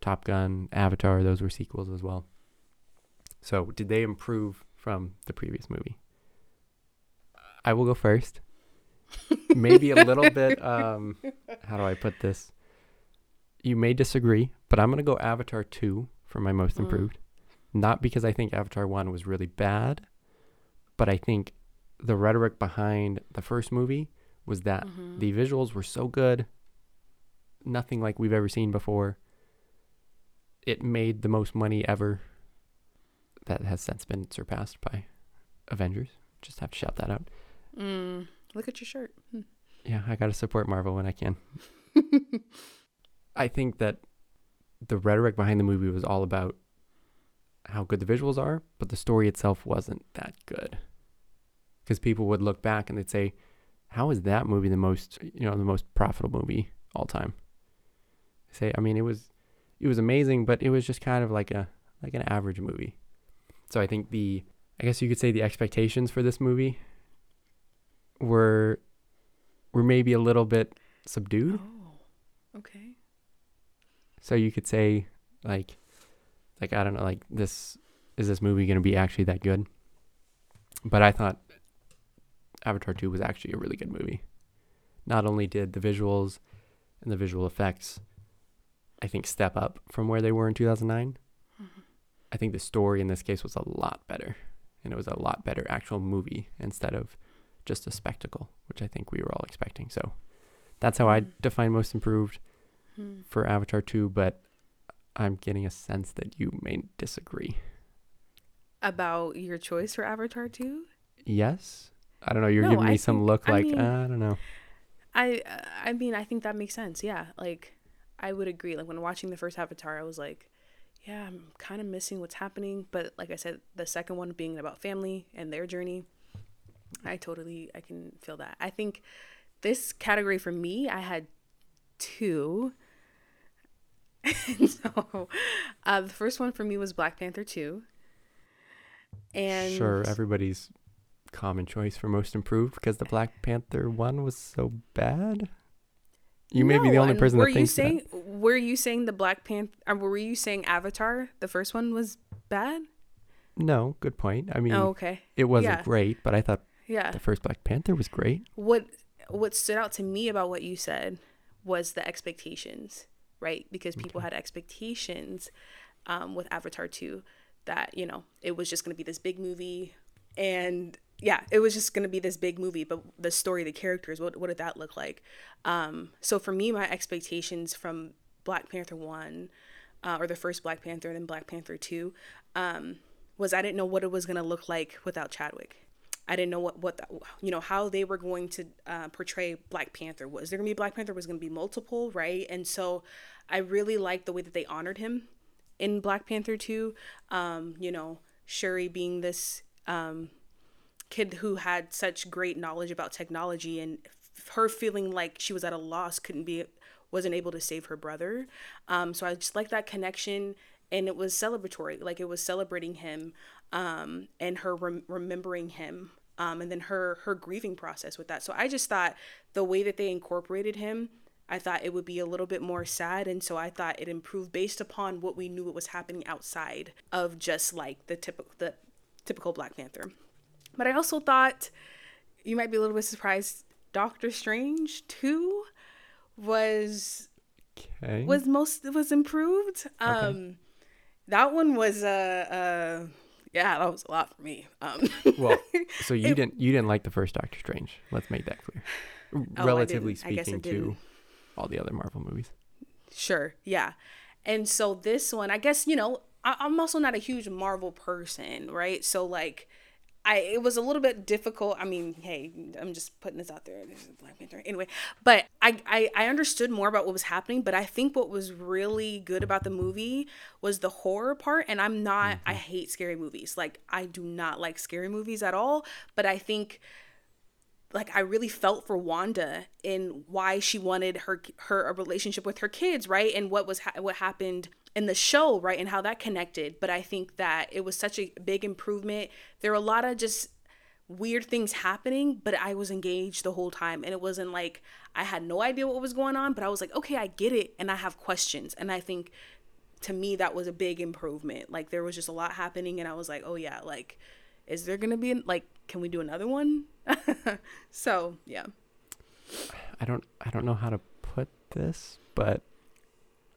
Top Gun, Avatar, those were sequels as well. So did they improve from the previous movie? I will go first. Maybe a little bit um how do I put this? You may disagree, but I'm going to go Avatar 2 for my most Mm. improved. Not because I think Avatar 1 was really bad, but I think the rhetoric behind the first movie was that Mhm. the visuals were so good, nothing like we've ever seen before. It made the most money ever. That has since been surpassed by Avengers. Just have to shout that out. Mm, look at your shirt. Hmm. Yeah, I got to support Marvel when I can. I think that the rhetoric behind the movie was all about how good the visuals are, but the story itself wasn't that good. Because people would look back and they'd say, "How is that movie the most, you know, the most profitable movie all time?" I say, I mean, it was, it was amazing, but it was just kind of like a like an average movie. So I think the, I guess you could say the expectations for this movie were, were maybe a little bit subdued. Oh, okay. So you could say like like I don't know like this is this movie going to be actually that good? But I thought Avatar 2 was actually a really good movie. Not only did the visuals and the visual effects I think step up from where they were in 2009, Mhm. I think the story in this case was a lot better and it was a lot better actual movie instead of just a spectacle, which I think we were all expecting. So that's how I Mm. define most improved Hmm. for Avatar 2, but I'm getting a sense that you may disagree. About your choice for Avatar 2? Yes? I don't know. You're No, giving me I some think- look I like, mean- uh, I don't know. I I mean I think that makes sense. Yeah, like I would agree. Like when watching the first Avatar, I was like, yeah, I'm kind of missing what's happening. But like I said, the second one being about family and their journey, I totally I can feel that. I think this category for me, I had two. so uh, the first one for me was Black Panther two. And Sure, everybody's common choice for most improved because the Black Panther one was so bad. You may be the only person that thinks you saying were you saying the Black Panther or were you saying Avatar the first one was bad? No, good point. I mean, oh, okay. it wasn't yeah. great, but I thought Yeah. the first Black Panther was great. What what stood out to me about what you said was the expectations, right? Because people Okay. had expectations um, with Avatar 2 that, you know, it was just going to be this big movie and yeah, it was just going to be this big movie, but the story, the characters, what what did that look like? Um, so for me, my expectations from Black Panther 1 uh, or the first Black Panther and then Black Panther 2 um, was I didn't know what it was going to look like without Chadwick. I didn't know what what the, you know how they were going to uh, portray Black Panther. Was there gonna be Black Panther? Was gonna be multiple, right? And so I really liked the way that they honored him in Black Panther two. Um, you know, Shuri being this um, kid who had such great knowledge about technology and her feeling like she was at a loss, couldn't be, wasn't able to save her brother. Um, so I just like that connection, and it was celebratory. Like it was celebrating him, um, and her rem- remembering him, um, and then her her grieving process with that. So I just thought the way that they incorporated him. I thought it would be a little bit more sad, and so I thought it improved based upon what we knew what was happening outside of just like the typical the typical Black Panther. But I also thought you might be a little bit surprised. Doctor Strange two was Okay. was most was improved. Um, that one was uh uh yeah that was a lot for me. Um, well, so you It- didn't you didn't like the first Doctor Strange. Let's make that clear. I Relatively didn't. I guess I speaking to. All the other Marvel movies. Sure, yeah. And so this one, I guess, you know, I, I'm also not a huge Marvel person, right? So, like, I it was a little bit difficult. I mean, hey, I'm just putting this out there. This is Black Panther anyway. But I, I I understood more about what was happening. But I think what was really good about the movie was the horror part. And I'm not. I mm-hmm. hate scary movies. Like I do not like scary movies at all. But I think like I really felt for Wanda in why she wanted her her a relationship with her kids, right? And what was ha- what happened in the show, right? And how that connected. But I think that it was such a big improvement. There were a lot of just weird things happening, but I was engaged the whole time. And it wasn't like I had no idea what was going on, but I was like, okay, I get it. And I have questions. And I think to me, that was a big improvement. Like there was just a lot happening. And I was like, oh, yeah, like, is there going to be, like, can we do another one? so, yeah. I don't I don't know how to put this, but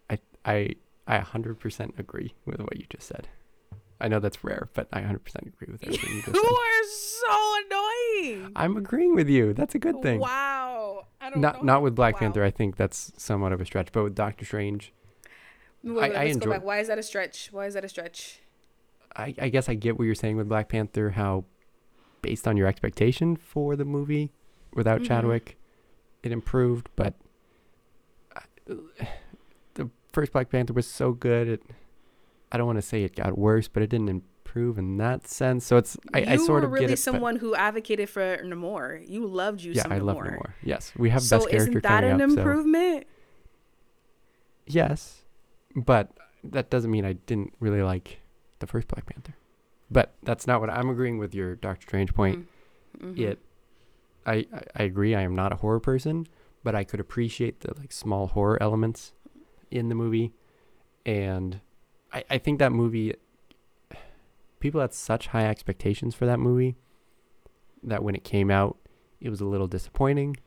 I I I 100% agree with what you just said. I know that's rare, but I 100% agree with everything you just You said. are so annoying. I'm agreeing with you. That's a good thing. Wow. I don't Not know. not with Black Wow. Panther. I think that's somewhat of a stretch, but with Doctor Strange, Wait, wait, I- I let's enjoy- go back. Why is that a stretch? Why is that a stretch? I, I guess I get what you're saying with Black Panther. How, based on your expectation for the movie, without Mhm. Chadwick, it improved. But I- the first Black Panther was so good. It, I don't want to say it got worse, but it didn't improve in that sense. So it's I, I sort of really get it. someone who advocated for Namor. You loved you yeah, some I love Namor. Namor. Yes, we have So best character So isn't that an up. So improvement? yes, but that doesn't mean I didn't really like the first Black Panther. But that's not what I'm agreeing with your Doctor Strange point. Mhm. it I, I I agree I am not a horror person, but I could appreciate the like small horror elements in the movie. And I, I think that movie people had such high expectations for that movie that when it came out it was a little disappointing.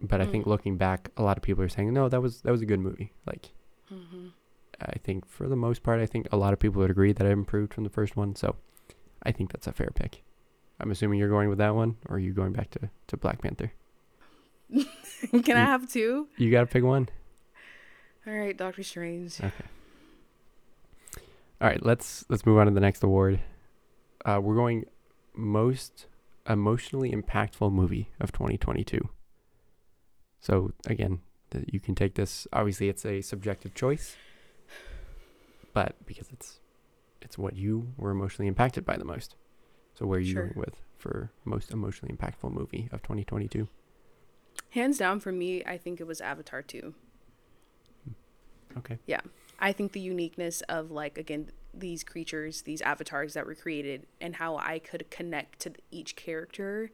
But I think Mm. looking back a lot of people are saying, No, that was that was a good movie. Like Mhm. I think for the most part I think a lot of people would agree that it improved from the first one. So I think that's a fair pick. I'm assuming you're going with that one, or are you going back to, to Black Panther? Can I have two? You got to pick one. All right, Doctor Strange. Okay. All right, let's let's move on to the next award. Uh, we're going most emotionally impactful movie of 2022. So again, you can take this. Obviously, it's a subjective choice, but because it's it's what you were emotionally impacted by the most. So where are you Sure. with for most emotionally impactful movie of 2022? Hands down for me, I think it was Avatar 2. Okay. Yeah. I think the uniqueness of like again these creatures, these avatars that were created and how I could connect to each character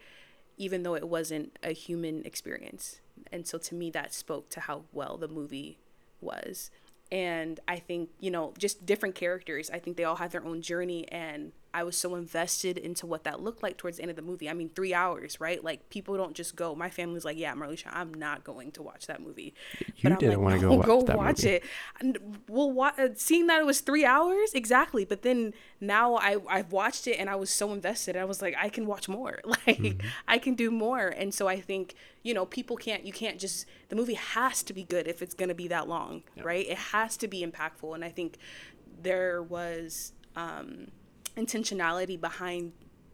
even though it wasn't a human experience. And so to me that spoke to how well the movie was. And I think, you know, just different characters. I think they all have their own journey and I was so invested into what that looked like towards the end of the movie. I mean, three hours, right? Like people don't just go. My family's like, "Yeah, Marleisha, I'm not going to watch that movie." You I'm didn't like, want to "No, go watch go watch movie. it. And well, wa- uh, seeing that it was three hours exactly, but then now I I've watched it and I was so invested. I was like, I can watch more. Like Mm-hmm. I can do more. And so I think you know people can't. You can't just. The movie has to be good if it's gonna be that long, right? It has to be impactful. And I think there was um, intentionality behind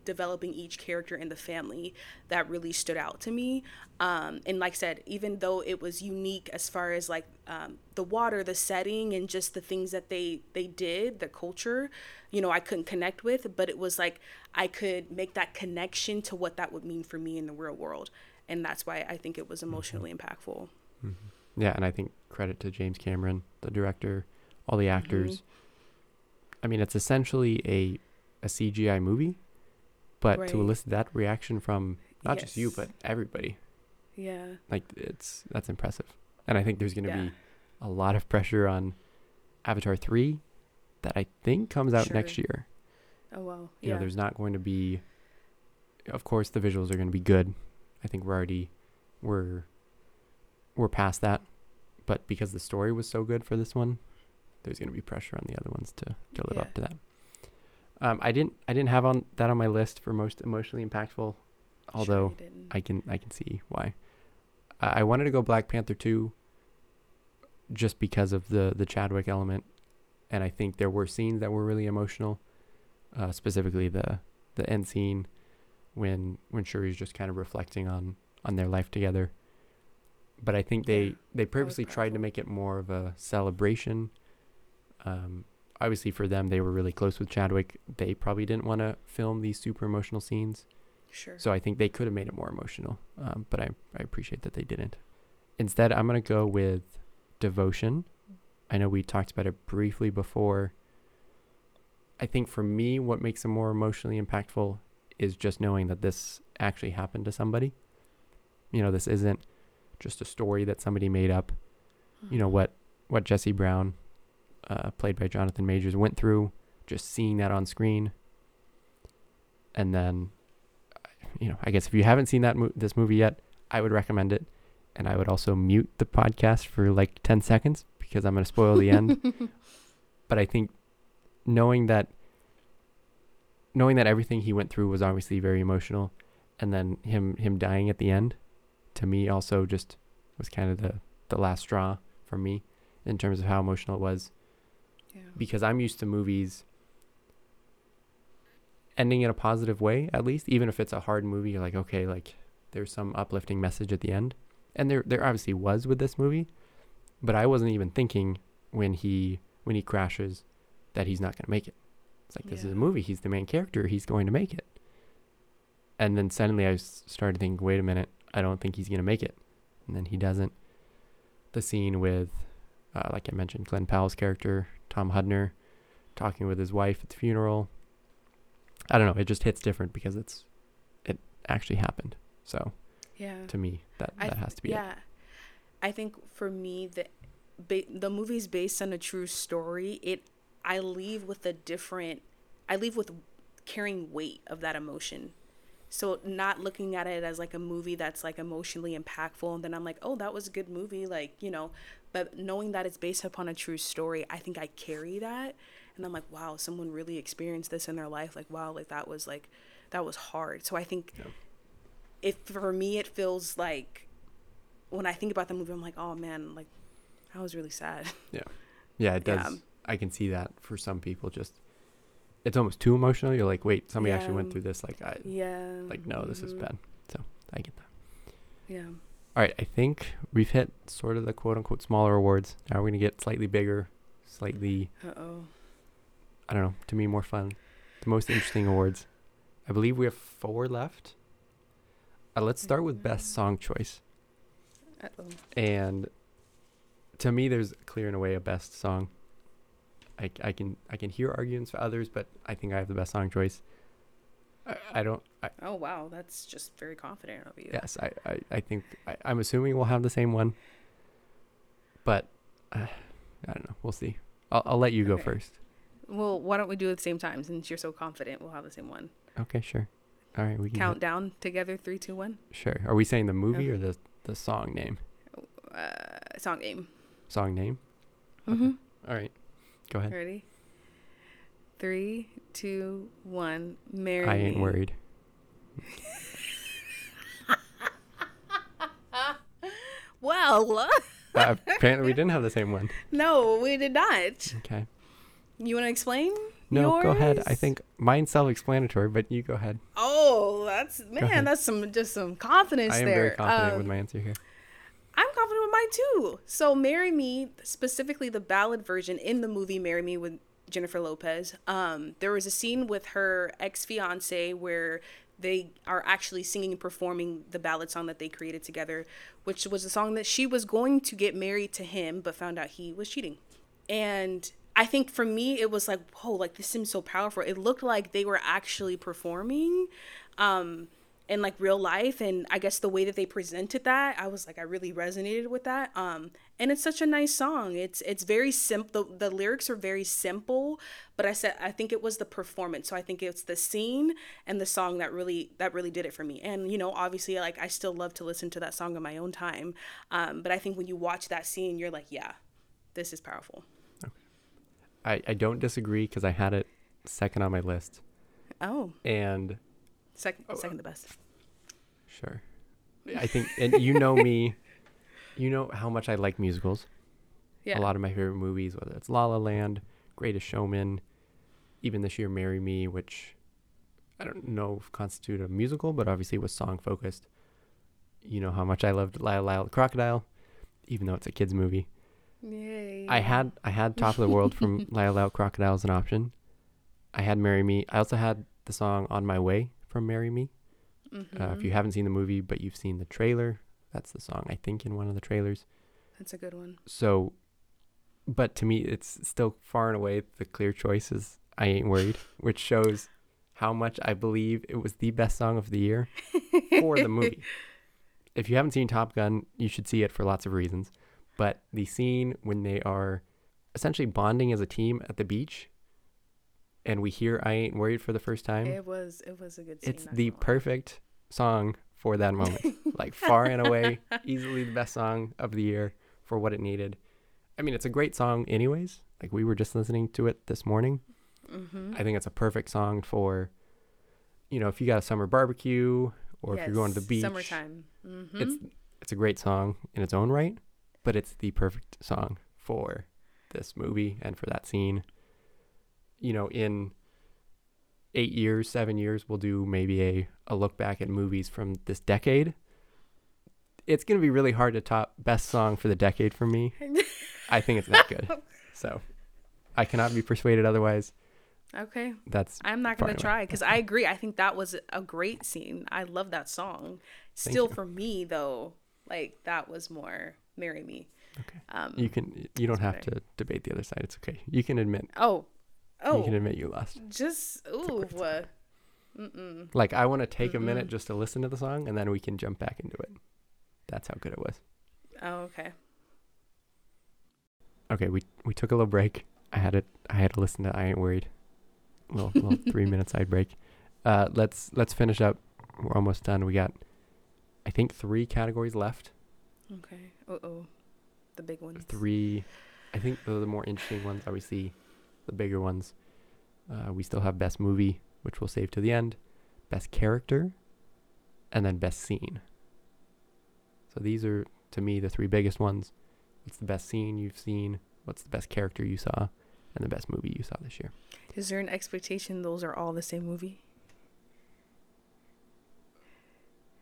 developing each character in the family that really stood out to me. Um, and like I said, even though it was unique as far as like um, the water, the setting, and just the things that they they did, the culture, you know, I couldn't connect with, but it was like I could make that connection to what that would mean for me in the real world, and that's why I think it was emotionally impactful. Yeah, and I think credit to James Cameron, the director, all the actors. I mean, it's essentially a a CGI movie, but Right. to elicit that reaction from not just you but everybody, Yeah. like it's that's impressive. And I think there's going to Yeah. be a lot of pressure on Avatar 3 that I think comes out next year. Oh wow. You Yeah. know, there's not going to be of course the visuals are going to be good. I think we're already we're we're past that. But because the story was so good for this one, there's going to be pressure on the other ones to to live Yeah. up to that. Um, I didn't I didn't have on that on my list for most emotionally impactful, although Sure. I can I can see why. I I wanted to go Black Panther 2 just because of the the Chadwick element and I think there were scenes that were really emotional. Uh, specifically the the end scene when when Shuri's just kind of reflecting on on their life together. But I think they they purposely tried to make it more of a celebration. Um, obviously, for them, they were really close with Chadwick. They probably didn't want to film these super emotional scenes, Sure. so I think they could have made it more emotional. Um, but I I appreciate that they didn't. Instead, I'm gonna go with devotion. I know we talked about it briefly before. I think for me, what makes it more emotionally impactful is just knowing that this actually happened to somebody. You know, this isn't just a story that somebody made up. You know what what Jesse Brown, uh, played by Jonathan Majors, went through. Just seeing that on screen, and then, you know, I guess if you haven't seen that mo- this movie yet, I would recommend it, and I would also mute the podcast for like ten seconds because I'm going to spoil the end. but I think knowing that knowing that everything he went through was obviously very emotional and then him him dying at the end to me also just was kind of the the last straw for me in terms of how emotional it was yeah. because I'm used to movies ending in a positive way at least. Even if it's a hard movie you're like okay like there's some uplifting message at the end. And there there obviously was with this movie but I wasn't even thinking when he when he crashes that he's not going to make it. It's like this is a movie. He's the main character. He's going to make it. And then suddenly I started thinking wait a minute. I don't think he's going to make it. And then he doesn't. The scene with uh, like I mentioned Glen Powell's character Tom Hudner talking with his wife at the funeral I don't know it just hits different because it's it actually happened so Yeah. to me that that th- has to be it yeah. I think for me the ba- the movie's based on a true story. It I leave with a different I leave with carrying weight of that emotion. So not looking at it as like a movie that's like emotionally impactful and then I'm like, "Oh, that was a good movie," like, you know, but knowing that it's based upon a true story, I think I carry that and I'm like, "Wow, someone really experienced this in their life." Like, "Wow, like that was like that was hard." So I think Yeah. if for me it feels like when I think about the movie, I'm like, oh man, like I was really sad. Yeah, Yeah, it does. Yeah. I can see that for some people. Just it's almost too emotional. You're like, wait, somebody actually went through this. Like, I yeah. like no, this is mhm, bad. So I get that. Yeah. All right, I think we've hit sort of the quote unquote smaller awards. Now we're gonna get slightly bigger, slightly Uh oh. I don't know. To me, more fun. The most interesting awards. I believe we have four left. Uh, let's start with best song choice. Uh oh. and to me there's clear and away a best song I, I can i can hear arguments for others but i think i have the best song choice i, I don't I, Oh wow, that's just very confident of you. yes i i, I think I, i'm assuming we'll have the same one but uh, i don't know we'll see i'll, I'll let you go Okay. first Well, why don't we do it at the same time since you're so confident? We'll have the same one. okay sure all right we can Count down together. Three, two, one. sure are we saying the movie Okay. or the the song name Uh, song name. song name Okay. Mm-hmm. all right go ahead Ready? Three, two, one. Marry i ain't Me. worried Well, uh, apparently we didn't have the same one no, we did not. okay You want to explain? No, go ahead. I think mine's self-explanatory, but you go ahead. Oh, that's man, that's some just some confidence there. I am there. very confident with Um, my answer here. Mine too. So, "Marry Me," specifically the ballad version in the movie "Marry Me" with Jennifer Lopez. Um, there was a scene with her ex fiance where they are actually singing and performing the ballad song that they created together, which was a song that she was going to get married to him, but found out he was cheating. And I think for me, it was like, whoa, like this seems so powerful. It looked like they were actually performing. Um, in like real life and i guess the way that they presented that i was like i really resonated with that um and it's such a nice song. It's it's very simple the, the lyrics are very simple but i said i think it was the performance. So i think it's the scene and the song that really that really did it for me. And you know obviously like i still love to listen to that song in my own time um but i think when you watch that scene you're like yeah this is powerful. I, I don't disagree because I had it second on my list. oh. And second Oh, second uh, the best sure. I think, and you know me, you know how much I like musicals. yeah A lot of my favorite movies, whether it's La La Land, Greatest Showman, even this year, Marry Me, which I don't know if constitute a musical, but obviously it was song focused. You know how much I loved Lyle Lyle the Crocodile, even though it's a kids movie. Yay. I had I had Top of the World from Lyle Lyle Crocodile as an option. I had Marry Me. I also had the song On My Way from Marry Me. Uh, if you haven't seen the movie but you've seen the trailer, that's the song I think in one of the trailers. That's a good one. So, but to me, it's still far and away the clear choice is I Ain't Worried, which shows how much I believe it was the best song of the year for the movie. If you haven't seen Top Gun, you should see it for lots of reasons. But the scene when they are essentially bonding as a team at the beach and we hear I Ain't Worried for the first time, It was it was a good scene. it's the perfect song for that moment. like far and away, easily the best song of the year for what it needed. I mean, it's a great song, anyways. Like we were just listening to it this morning. Mhm. I think it's a perfect song for, you know, if you got a summer barbecue or if you're going to the beach. Summertime. hmm It's it's a great song in its own right, but it's the perfect song for this movie and for that scene. You know, in eight years, seven years, we'll do maybe a, a look back at movies from this decade. It's gonna be really hard to top best song for the decade for me. I think it's that good. So I cannot be persuaded otherwise. okay. That's I'm not gonna try because I agree. I think that was a great scene. I love that song. Thank Still, you. for me though, like that was more "Marry Me." Okay. Um, you can you don't have better. to debate the other side. It's okay. You can admit oh, oh, you can admit you lost. just ooh, uh, mm-mm. Like I want to take a Mm-mm. minute just to listen to the song and then we can jump back into it. That's how good it was. Oh, okay. Okay, we we took a little break. I had it. I had to listen to I ain't worried. Little little three minute side break. Uh, let's let's finish up. We're almost done. We got, I think three categories left. Okay. Uh oh, the big ones. Three, I think they're the more interesting ones. Obviously, the bigger ones. Uh, we still have best movie, which we'll save to the end. Best character, and then best scene. So these are to me the three biggest ones. What's the best scene you've seen? What's the best character you saw? And the best movie you saw this year? Is there an expectation those are all the same movie?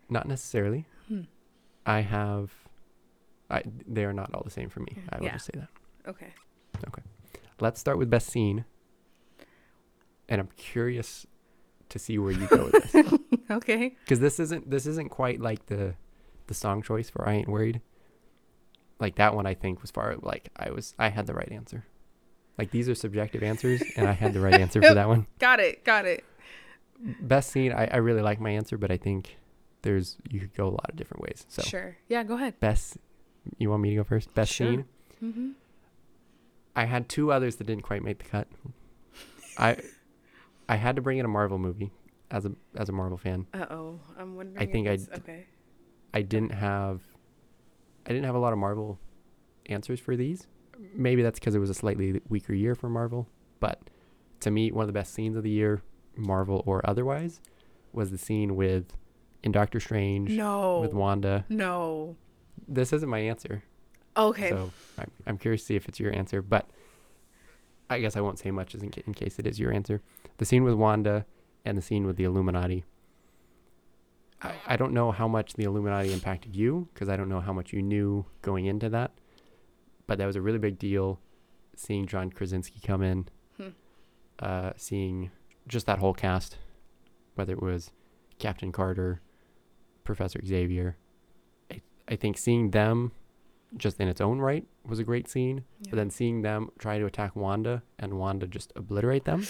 Not necessarily. Hmm. I have. I they are not all the same for me. I will Yeah. just say that. Okay. Okay. Let's start with best scene. And I'm curious to see where you go with this. Okay. because this isn't this isn't quite like the the song choice for I ain't worried. Like that one, I think was far like I was I had the right answer. Like these are subjective answers, and I had the right answer for that one. Got it. Got it. Best scene, I, I really like my answer, but I think there's you could go a lot of different ways. So Sure. Yeah. Go ahead. best, you want me to go first? Best Sure. scene. Mm-hmm. I had two others that didn't quite make the cut. I I had to bring in a Marvel movie as a as a Marvel fan. Uh oh. I'm wondering. if think I Okay. I didn't have I didn't have a lot of Marvel answers for these. Maybe that's because it was a slightly weaker year for Marvel, but to me one of the best scenes of the year, Marvel or otherwise, was the scene with in Doctor Strange No. with Wanda. No. This isn't my answer. Okay. So I'm, I'm curious to see if it's your answer, but I guess I won't say much as in, in case it is your answer. The scene with Wanda and the scene with the Illuminati. I, I don't know how much the Illuminati impacted you because I don't know how much you knew going into that, but that was a really big deal seeing John Krasinski come in, Hmm. uh, seeing just that whole cast, whether it was Captain Carter, Professor Xavier. I, I think seeing them just in its own right was a great scene. Yeah. But then seeing them try to attack Wanda and Wanda just obliterate them.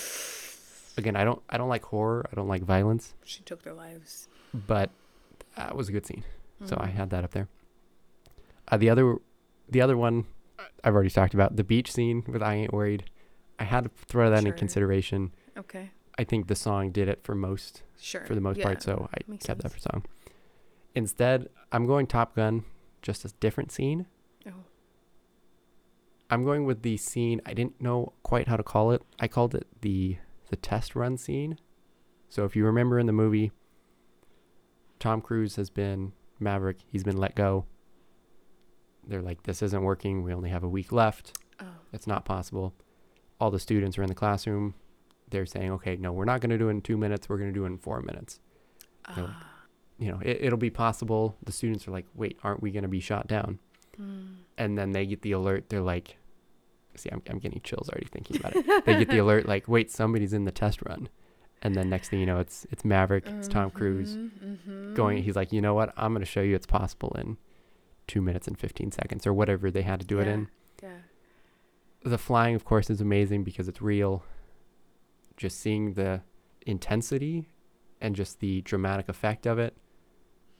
Again, I don't I don't like horror. I don't like violence, she took their lives. but that was a good scene. So I Mhm. had that up there. Uh, the other the other one I've already talked about, the beach scene with I Ain't Worried. I had to throw that Sure. in consideration. Okay. I think the song did it for most Sure. for the most Yeah. part, so I makes kept that for song. Instead, I'm going Top Gun, just a different scene. Oh. I'm going with the scene. I didn't know quite how to call it. I called it the the test run scene. So if you remember in the movie, Tom Cruise has been Maverick. He's been let go. They're like, this isn't working. We only have a week left. Oh. It's not possible. All the students are in the classroom. they're saying, okay, no, we're not going to do it in two minutes. We're going to do it in four minutes. You know, ah. you know it, it'll be possible. The students are like, wait, aren't we going to be shot down? Mm. And then they get the alert. They're like, see, I'm, I'm getting chills already thinking about it. they get the alert like, wait, somebody's in the test run. And then next thing you know, it's it's Maverick, it's Tom Cruise Mhm, going. He's like, you know what? I'm going to show you it's possible in two minutes and 15 seconds or whatever they had to do it in. Yeah. The flying, of course, is amazing because it's real. Just seeing the intensity and just the dramatic effect of it,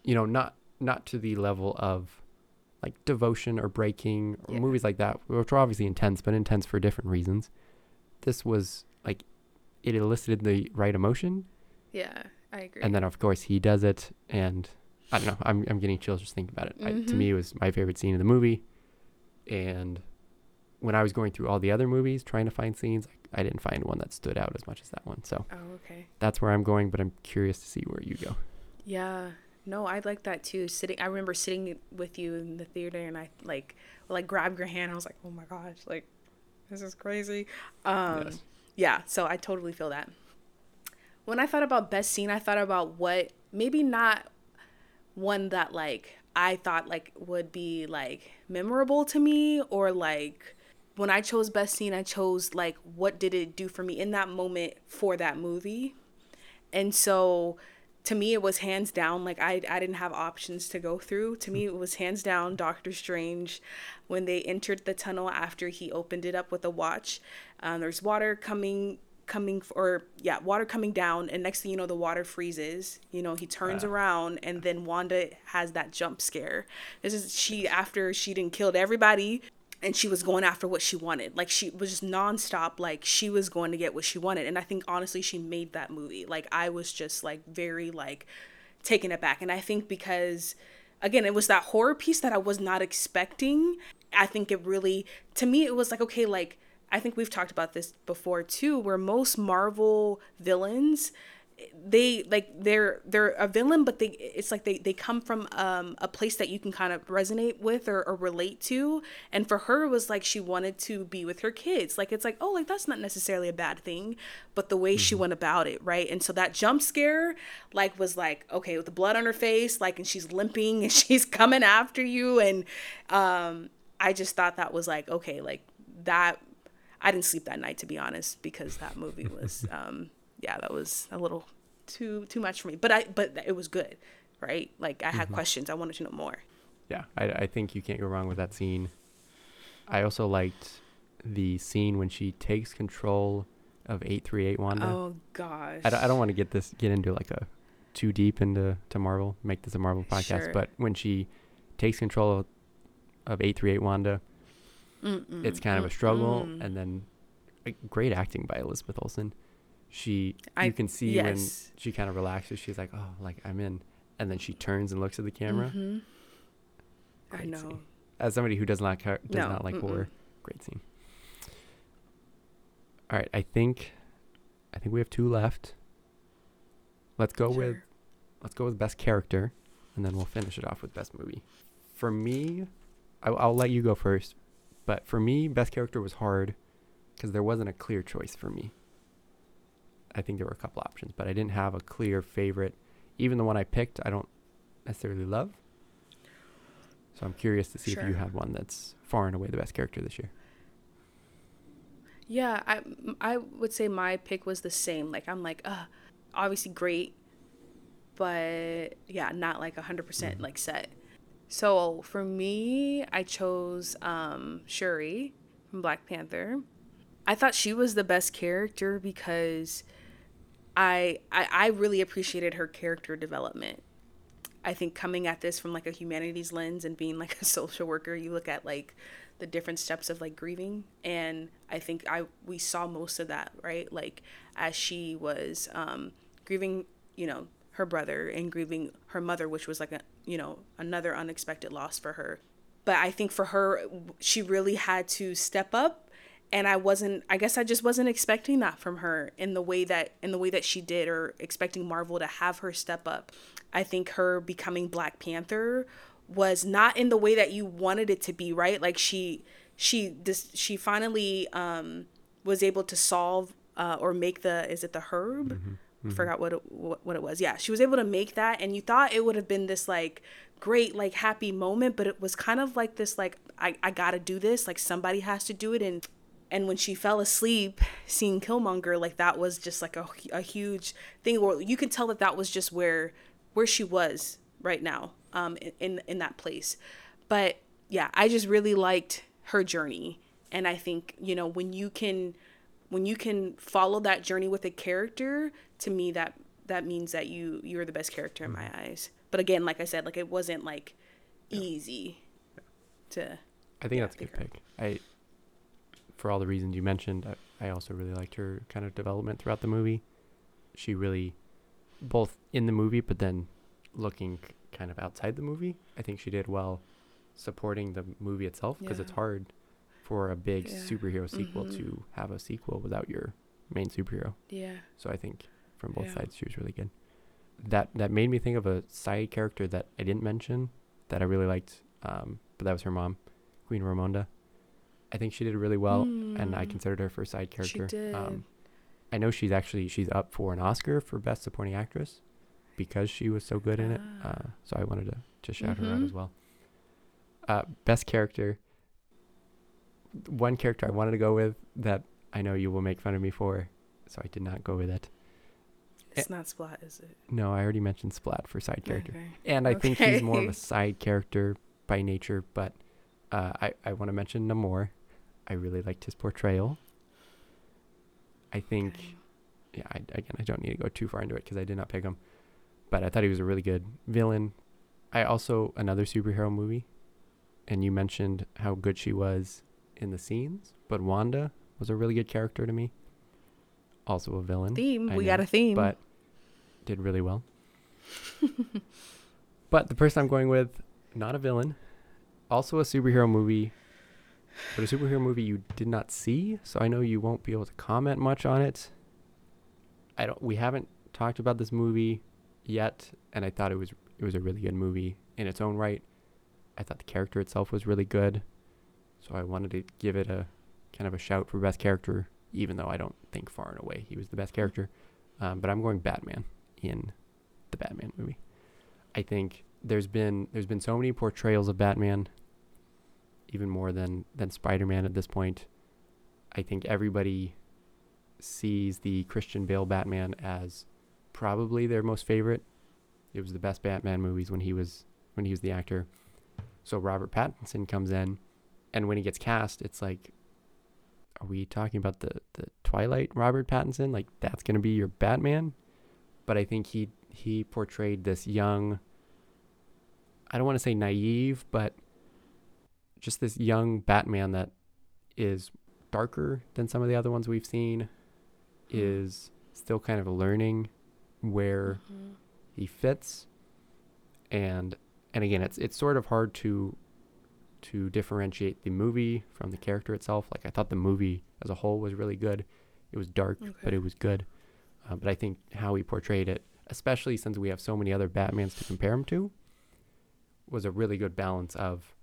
you know, not not to the level of like devotion or breaking or Yeah. movies like that, which are obviously intense, but intense for different reasons. This was like it elicited the right emotion, Yeah, I agree. and then of course he does it, and I don't know, I'm I'm getting chills just thinking about it. I, to me, mm-hmm. it was my favorite scene of the movie, and when I was going through all the other movies trying to find scenes, I didn't find one that stood out as much as that one. So oh, okay. that's where I'm going, but I'm curious to see where you go. Yeah. No, I like that too. Sitting, I remember sitting with you in the theater, and I like, like grabbed your hand. I was like, oh my gosh, like, this is crazy. Um, Yes. yeah. So I totally feel that. When I thought about best scene, I thought about what maybe not one that like I thought like would be like memorable to me or like when I chose best scene, I chose like what did it do for me in that moment for that movie. And so to me it was hands down like I I didn't have options to go through. To me it was hands down Doctor Strange when they entered the tunnel after he opened it up with a watch. Um, there's water coming coming or yeah water coming down and next thing you know the water freezes you know he turns around and then wanda has that jump scare this is she after she didn't killed everybody and she was going after what she wanted. Like she was just nonstop like she was going to get what she wanted. And i think honestly she made that movie. Like i was just like very like taken aback. And i think because again it was that horror piece that i was not expecting. I think it really to me it was like okay like I think we've talked about this before too, where most Marvel villains they like they're they're a villain but they it's like they they come from um a place that you can kind of resonate with or, or relate to. And for her it was like she wanted to be with her kids. Like it's like oh like that's not necessarily a bad thing but the way she went about it right? And so that jump scare like was like okay with the blood on her face like and she's limping and she's coming after you. And um i just thought that was like okay like that I didn't sleep that night to be honest because that movie was um yeah that was a little too too much for me but I but it was good right like I had mm-hmm. questions I wanted to know more Yeah, I, I think you can't go wrong with that scene. I also liked the scene when she takes control of 838 Wanda. oh gosh I, don't- I don't want to get this get into like a too deep into to Marvel, make this a Marvel podcast, Sure. but when she takes control of, of 838 Wanda, Mm-mm, it's kind of a struggle mm-mm. and then great acting by Elizabeth Olsen. She I- you can see yes. when she kind of relaxes, she's like, "Oh, like I'm in." And then she turns and looks at the camera. Mhm. I know. As somebody who does not does No, not like mm-mm. horror, great scene. All right, I think I think we have two left. Let's go with let's go with best character, and then we'll finish it off with best movie. For me, I, I'll let you go first, but for me, best character was hard because there wasn't a clear choice for me. I think there were a couple options, but I didn't have a clear favorite. Even the one I picked, I don't necessarily love. So I'm curious to see if you Sure. had one that's far and away the best character this year. Yeah, I I would say my pick was the same. Like I'm like, uh, obviously great, but yeah, not like 100% like set. So for me, I chose um Shuri from Black Panther. I thought she was the best character because I I, I really appreciated her character development. I think coming at this from like a humanities lens and being like a social worker, you look at like the different steps of like grieving and I think I we saw most of that, right? Like as she was um grieving, you know, her brother and grieving her mother, which was like a, you know, another unexpected loss for her. But I think for her she really had to step up and I wasn't I guess I just wasn't expecting that from her in the way that in the way that she did or expecting Marvel to have her step up. I think her becoming Black Panther was not in the way that you wanted it to be, right? Like she she this she finally um was able to solve uh, or make the is it the herb? Mm-hmm. I forgot what it, what what it was. Yeah, she was able to make that, and you thought it would have been this like great like happy moment, but it was kind of like this like I I gotta do this, like somebody has to do it, and and when she fell asleep seeing Killmonger, like that was just like a a huge thing. Where you could tell that that was just where where she was right now, um, in in that place. But yeah, I just really liked her journey, and I think you know when you can when you can follow that journey with a character to me that that means that you you're the best character in my eyes but again like i said like it wasn't like easy to I think Yeah, that's a good her. pick. I, for all the reasons you mentioned, I, I also really liked her kind of development throughout the movie. She really, both in the movie, but then looking kind of outside the movie, I think she did well supporting the movie itself because it's hard for a big Yeah. superhero sequel Mhm. to have a sequel without your main superhero. yeah So I think from both Yeah. sides she was really good. That that made me think of a side character that I didn't mention that I really liked, um, but that was her mom, Queen Ramonda. I think she did really well, and I Mm. considered her for a side She character. Um. I know she's actually she's up for an Oscar for Best Supporting Actress because she was so good in it. Ah. Uh, so I wanted to to shout her out as well. Uh, best character. One character I wanted to go with that I know you will make fun of me for, so I did not go with it. it's not splat is it No, I already mentioned Splat for side character. Okay. And I think he's more of a side character by nature, but uh, I, I want to mention Namor. I really liked his portrayal. I think, Okay. yeah, I, again, I don't need to go too far into it because I did not pick him, but I thought he was a really good villain. I also, another superhero movie, and you mentioned how good she was in the scenes, but Wanda was a really good character to me. Also a villain theme I we know, got a theme but did really well. but the person I'm going with, not a villain, also a superhero movie, but a superhero movie you did not see, so I know you won't be able to comment much on it. I don't. We haven't talked about this movie yet, and I thought it was it was a really good movie in its own right. I thought the character itself was really good, so I wanted to give it a kind of a shout for best character, even though I don't think far and away he was the best character. Um, but I'm going Batman in the Batman movie. I think there's been there's been so many portrayals of Batman, even more than than Spider-Man at this point. I think everybody sees the Christian Bale Batman as probably their most favorite. It was the best Batman movies when he was when he was the actor. So Robert Pattinson comes in, and when he gets cast, it's like, are we talking about the the Twilight Robert Pattinson? Like that's gonna be your Batman? But I think he he portrayed this young. I don't want to say naive, but just this young Batman that is darker than some of the other ones we've seen, is still kind of learning where Mhm. he fits. And and again it's it's sort of hard to to differentiate the movie from the character itself. Like i thought the movie as a whole was really good. It was dark but it was good. Uh, but i think how he portrayed it especially since we have so many other batmans to compare him to was a really good balance of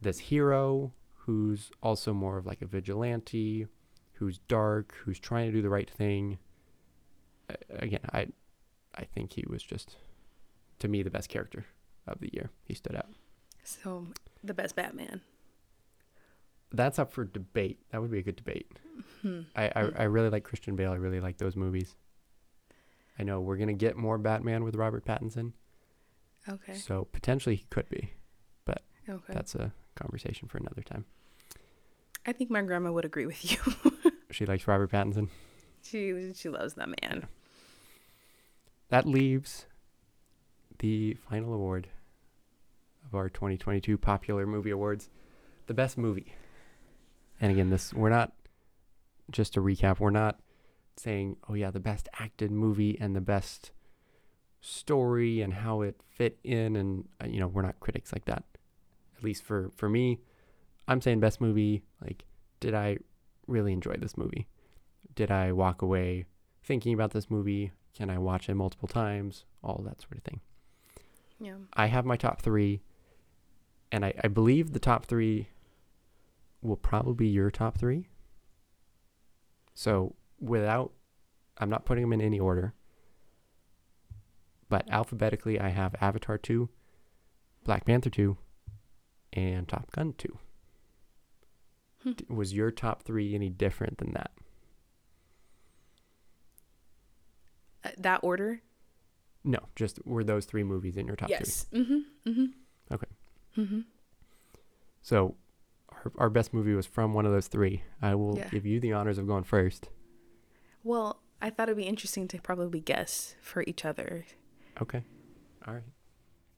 this hero who's also more of like a vigilante who's dark who's trying to do the right thing. A- again i i think he was just to me the best character of the year. He stood out. So the best batman. That's up for debate. That would be a good debate. Hmm. I, I i really like christian bale. I really like those movies. I know we're gonna get more batman with robert pattinson. Okay. So potentially he could be okay. that's a conversation for another time. I think my grandma would agree with you. She likes robert pattinson. She she loves that man. That leaves the final award of our 2022 popular movie awards the best movie. And again this we're not just to recap we're not saying oh yeah the best acted movie and the best story and how it fit in and uh, you know we're not critics like that at least for for me i'm saying best movie like did i really enjoy this movie? Did i walk away thinking about this movie? Can i watch it multiple times? All that sort of thing. Yeah. I have my top three, and I, I believe the top three will probably be your top three. So without, I'm not putting them in any order, but alphabetically, I have Avatar 2, Black Panther 2, and Top Gun 2. Hmm. Was your top three any different than that? Uh, that order? No, just were those three movies in your top three? yes. Mm-hmm. Mm-hmm. Okay. Mm-hmm. So, our, our best movie was from one of those three. I will Yeah. give you the honors of going first. Well, I thought it'd be interesting to probably guess for each other. Okay. All right.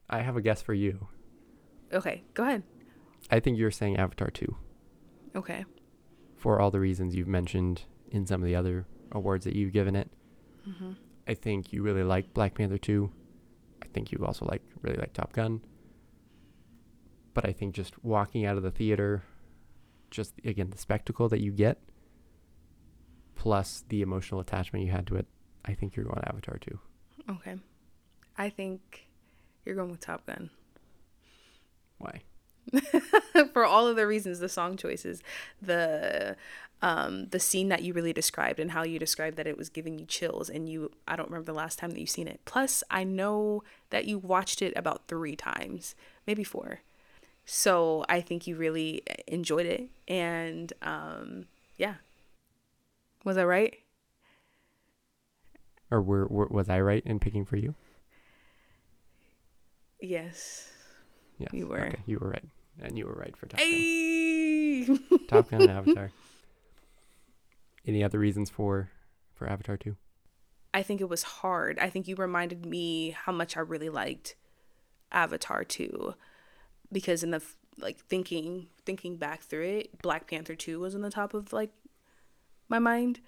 I have a guess for you. Okay, go ahead. I think you're saying Avatar 2 Okay. for all the reasons you've mentioned in some of the other awards that you've given it. Mm-hmm. I think you really like Black Panther 2. I think you also like really like Top Gun. But I think just walking out of the theater, just again the spectacle that you get plus the emotional attachment you had to it, I think you're going Avatar 2. Okay. I think you're going with Top Gun. Why? for all of the reasons the song choices the um the scene that you really described and how you described that it was giving you chills and you i don't remember the last time that you've seen it. Plus i know that you watched it about three times maybe four. So i think you really enjoyed it and um yeah. Was i right? Or were, were was I right in picking for you? yes Yes. You were. Okay, you were right. And you were right for Top Gun. Top Gun and Avatar. Any other reasons for for Avatar 2? I think it was hard. I think you reminded me how much I really liked Avatar 2 because in the like thinking thinking back through it, Black Panther 2 was on the top of like my mind.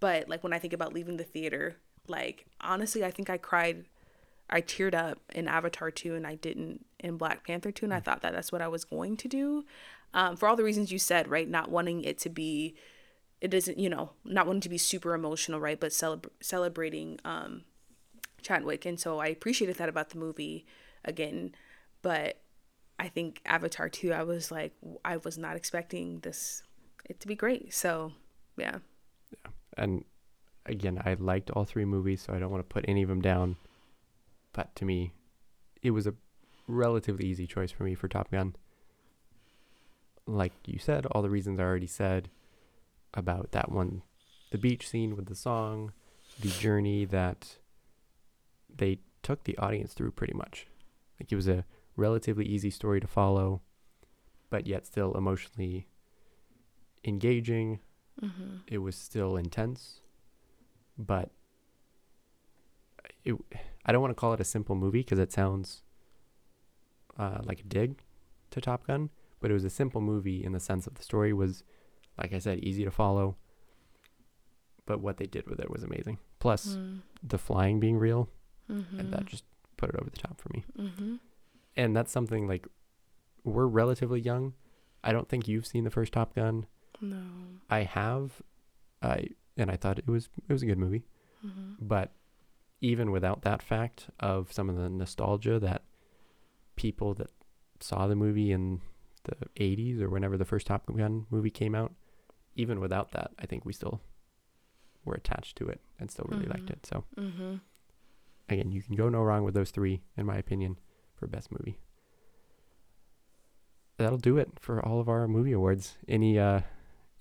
But like when I think about leaving the theater, like honestly, I think I cried I teared up in Avatar 2 and I didn't in Black Panther 2 and I thought that that's what I was going to do. Um, for all the reasons you said, right? Not wanting it to be it isn't you know not wanting to be super emotional right but celebr- celebrating um chadwick and so i appreciated that about the movie again but i think avatar 2 i was like i was not expecting this it to be great so yeah. yeah And again, I liked all three movies, so I don't want to put any of them down. But to me, it was a relatively easy choice for me for Top Gun. Like you said, all the reasons I already said about that one, the beach scene with the song, the journey that they took the audience through pretty much. Like it was a relatively easy story to follow, but yet still emotionally engaging mm-hmm. it was still intense, but it I don't want to call it a simple movie because it sounds uh, like a dig to Top Gun, but it was a simple movie in the sense that the story was, like I said, easy to follow. But what they did with it was amazing. Plus, Mm. the flying being real, mm-hmm. and that just put it over the top for me. mm-hmm. And that's something like we're relatively young. I don't think you've seen the first Top Gun. no I have, I and I thought it was it was a good movie. mm-hmm. But even without that fact of some of the nostalgia that people that saw the movie in the 80s or whenever the first Top Gun movie came out, even without that, I think we still were attached to it and still really liked Mhm. it. So Mm-hmm. again, you can go no wrong with those three, in my opinion, for best movie. That'll do it for all of our movie awards. Any uh,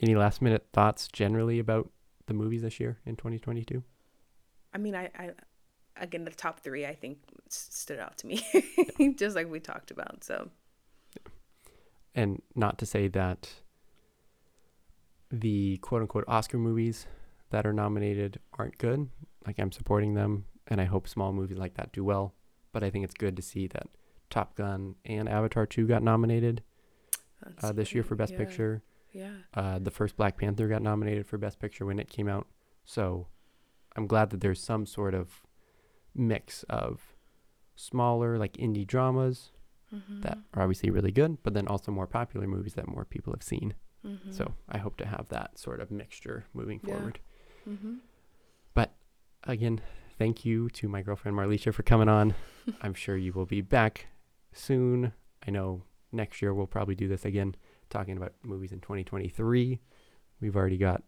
any last minute thoughts generally about the movies this year in 2022? i mean I, I again the top three i think stood out to me just like we talked about so and not to say that the quote unquote Oscar movies that are nominated aren't good. Like I'm supporting them and I hope small movies like that do well. But I think it's good to see that Top Gun and Avatar 2 got nominated uh, this year for Best yeah, Picture. yeah Uh, the first Black Panther got nominated for Best Picture when it came out. So I'm glad that there's some sort of mix of smaller, like indie dramas mm-hmm. that are obviously really good, but then also more popular movies that more people have seen. mm-hmm. So I hope to have that sort of mixture moving Yeah. forward. mm-hmm. Again, thank you to my girlfriend Marleisha for coming on. I'm sure you will be back soon. I know next year we'll probably do this again, talking about movies in 2023. We've already got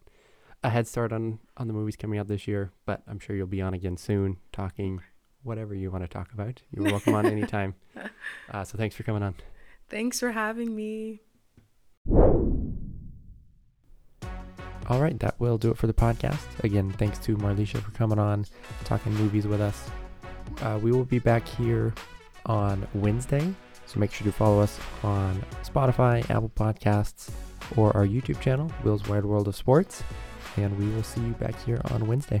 a head start on on the movies coming out this year, but I'm sure you'll be on again soon, talking whatever you want to talk about. You're welcome on anytime. Uh, so thanks for coming on. Thanks for having me. All right, that will do it for the podcast. Again, thanks to Marleisha for coming on, talking movies with us. Uh, we will be back here on Wednesday, so make sure to follow us on Spotify, Apple Podcasts, or our YouTube channel, Wil's Wide World of Sports and we will see you back here on Wednesday.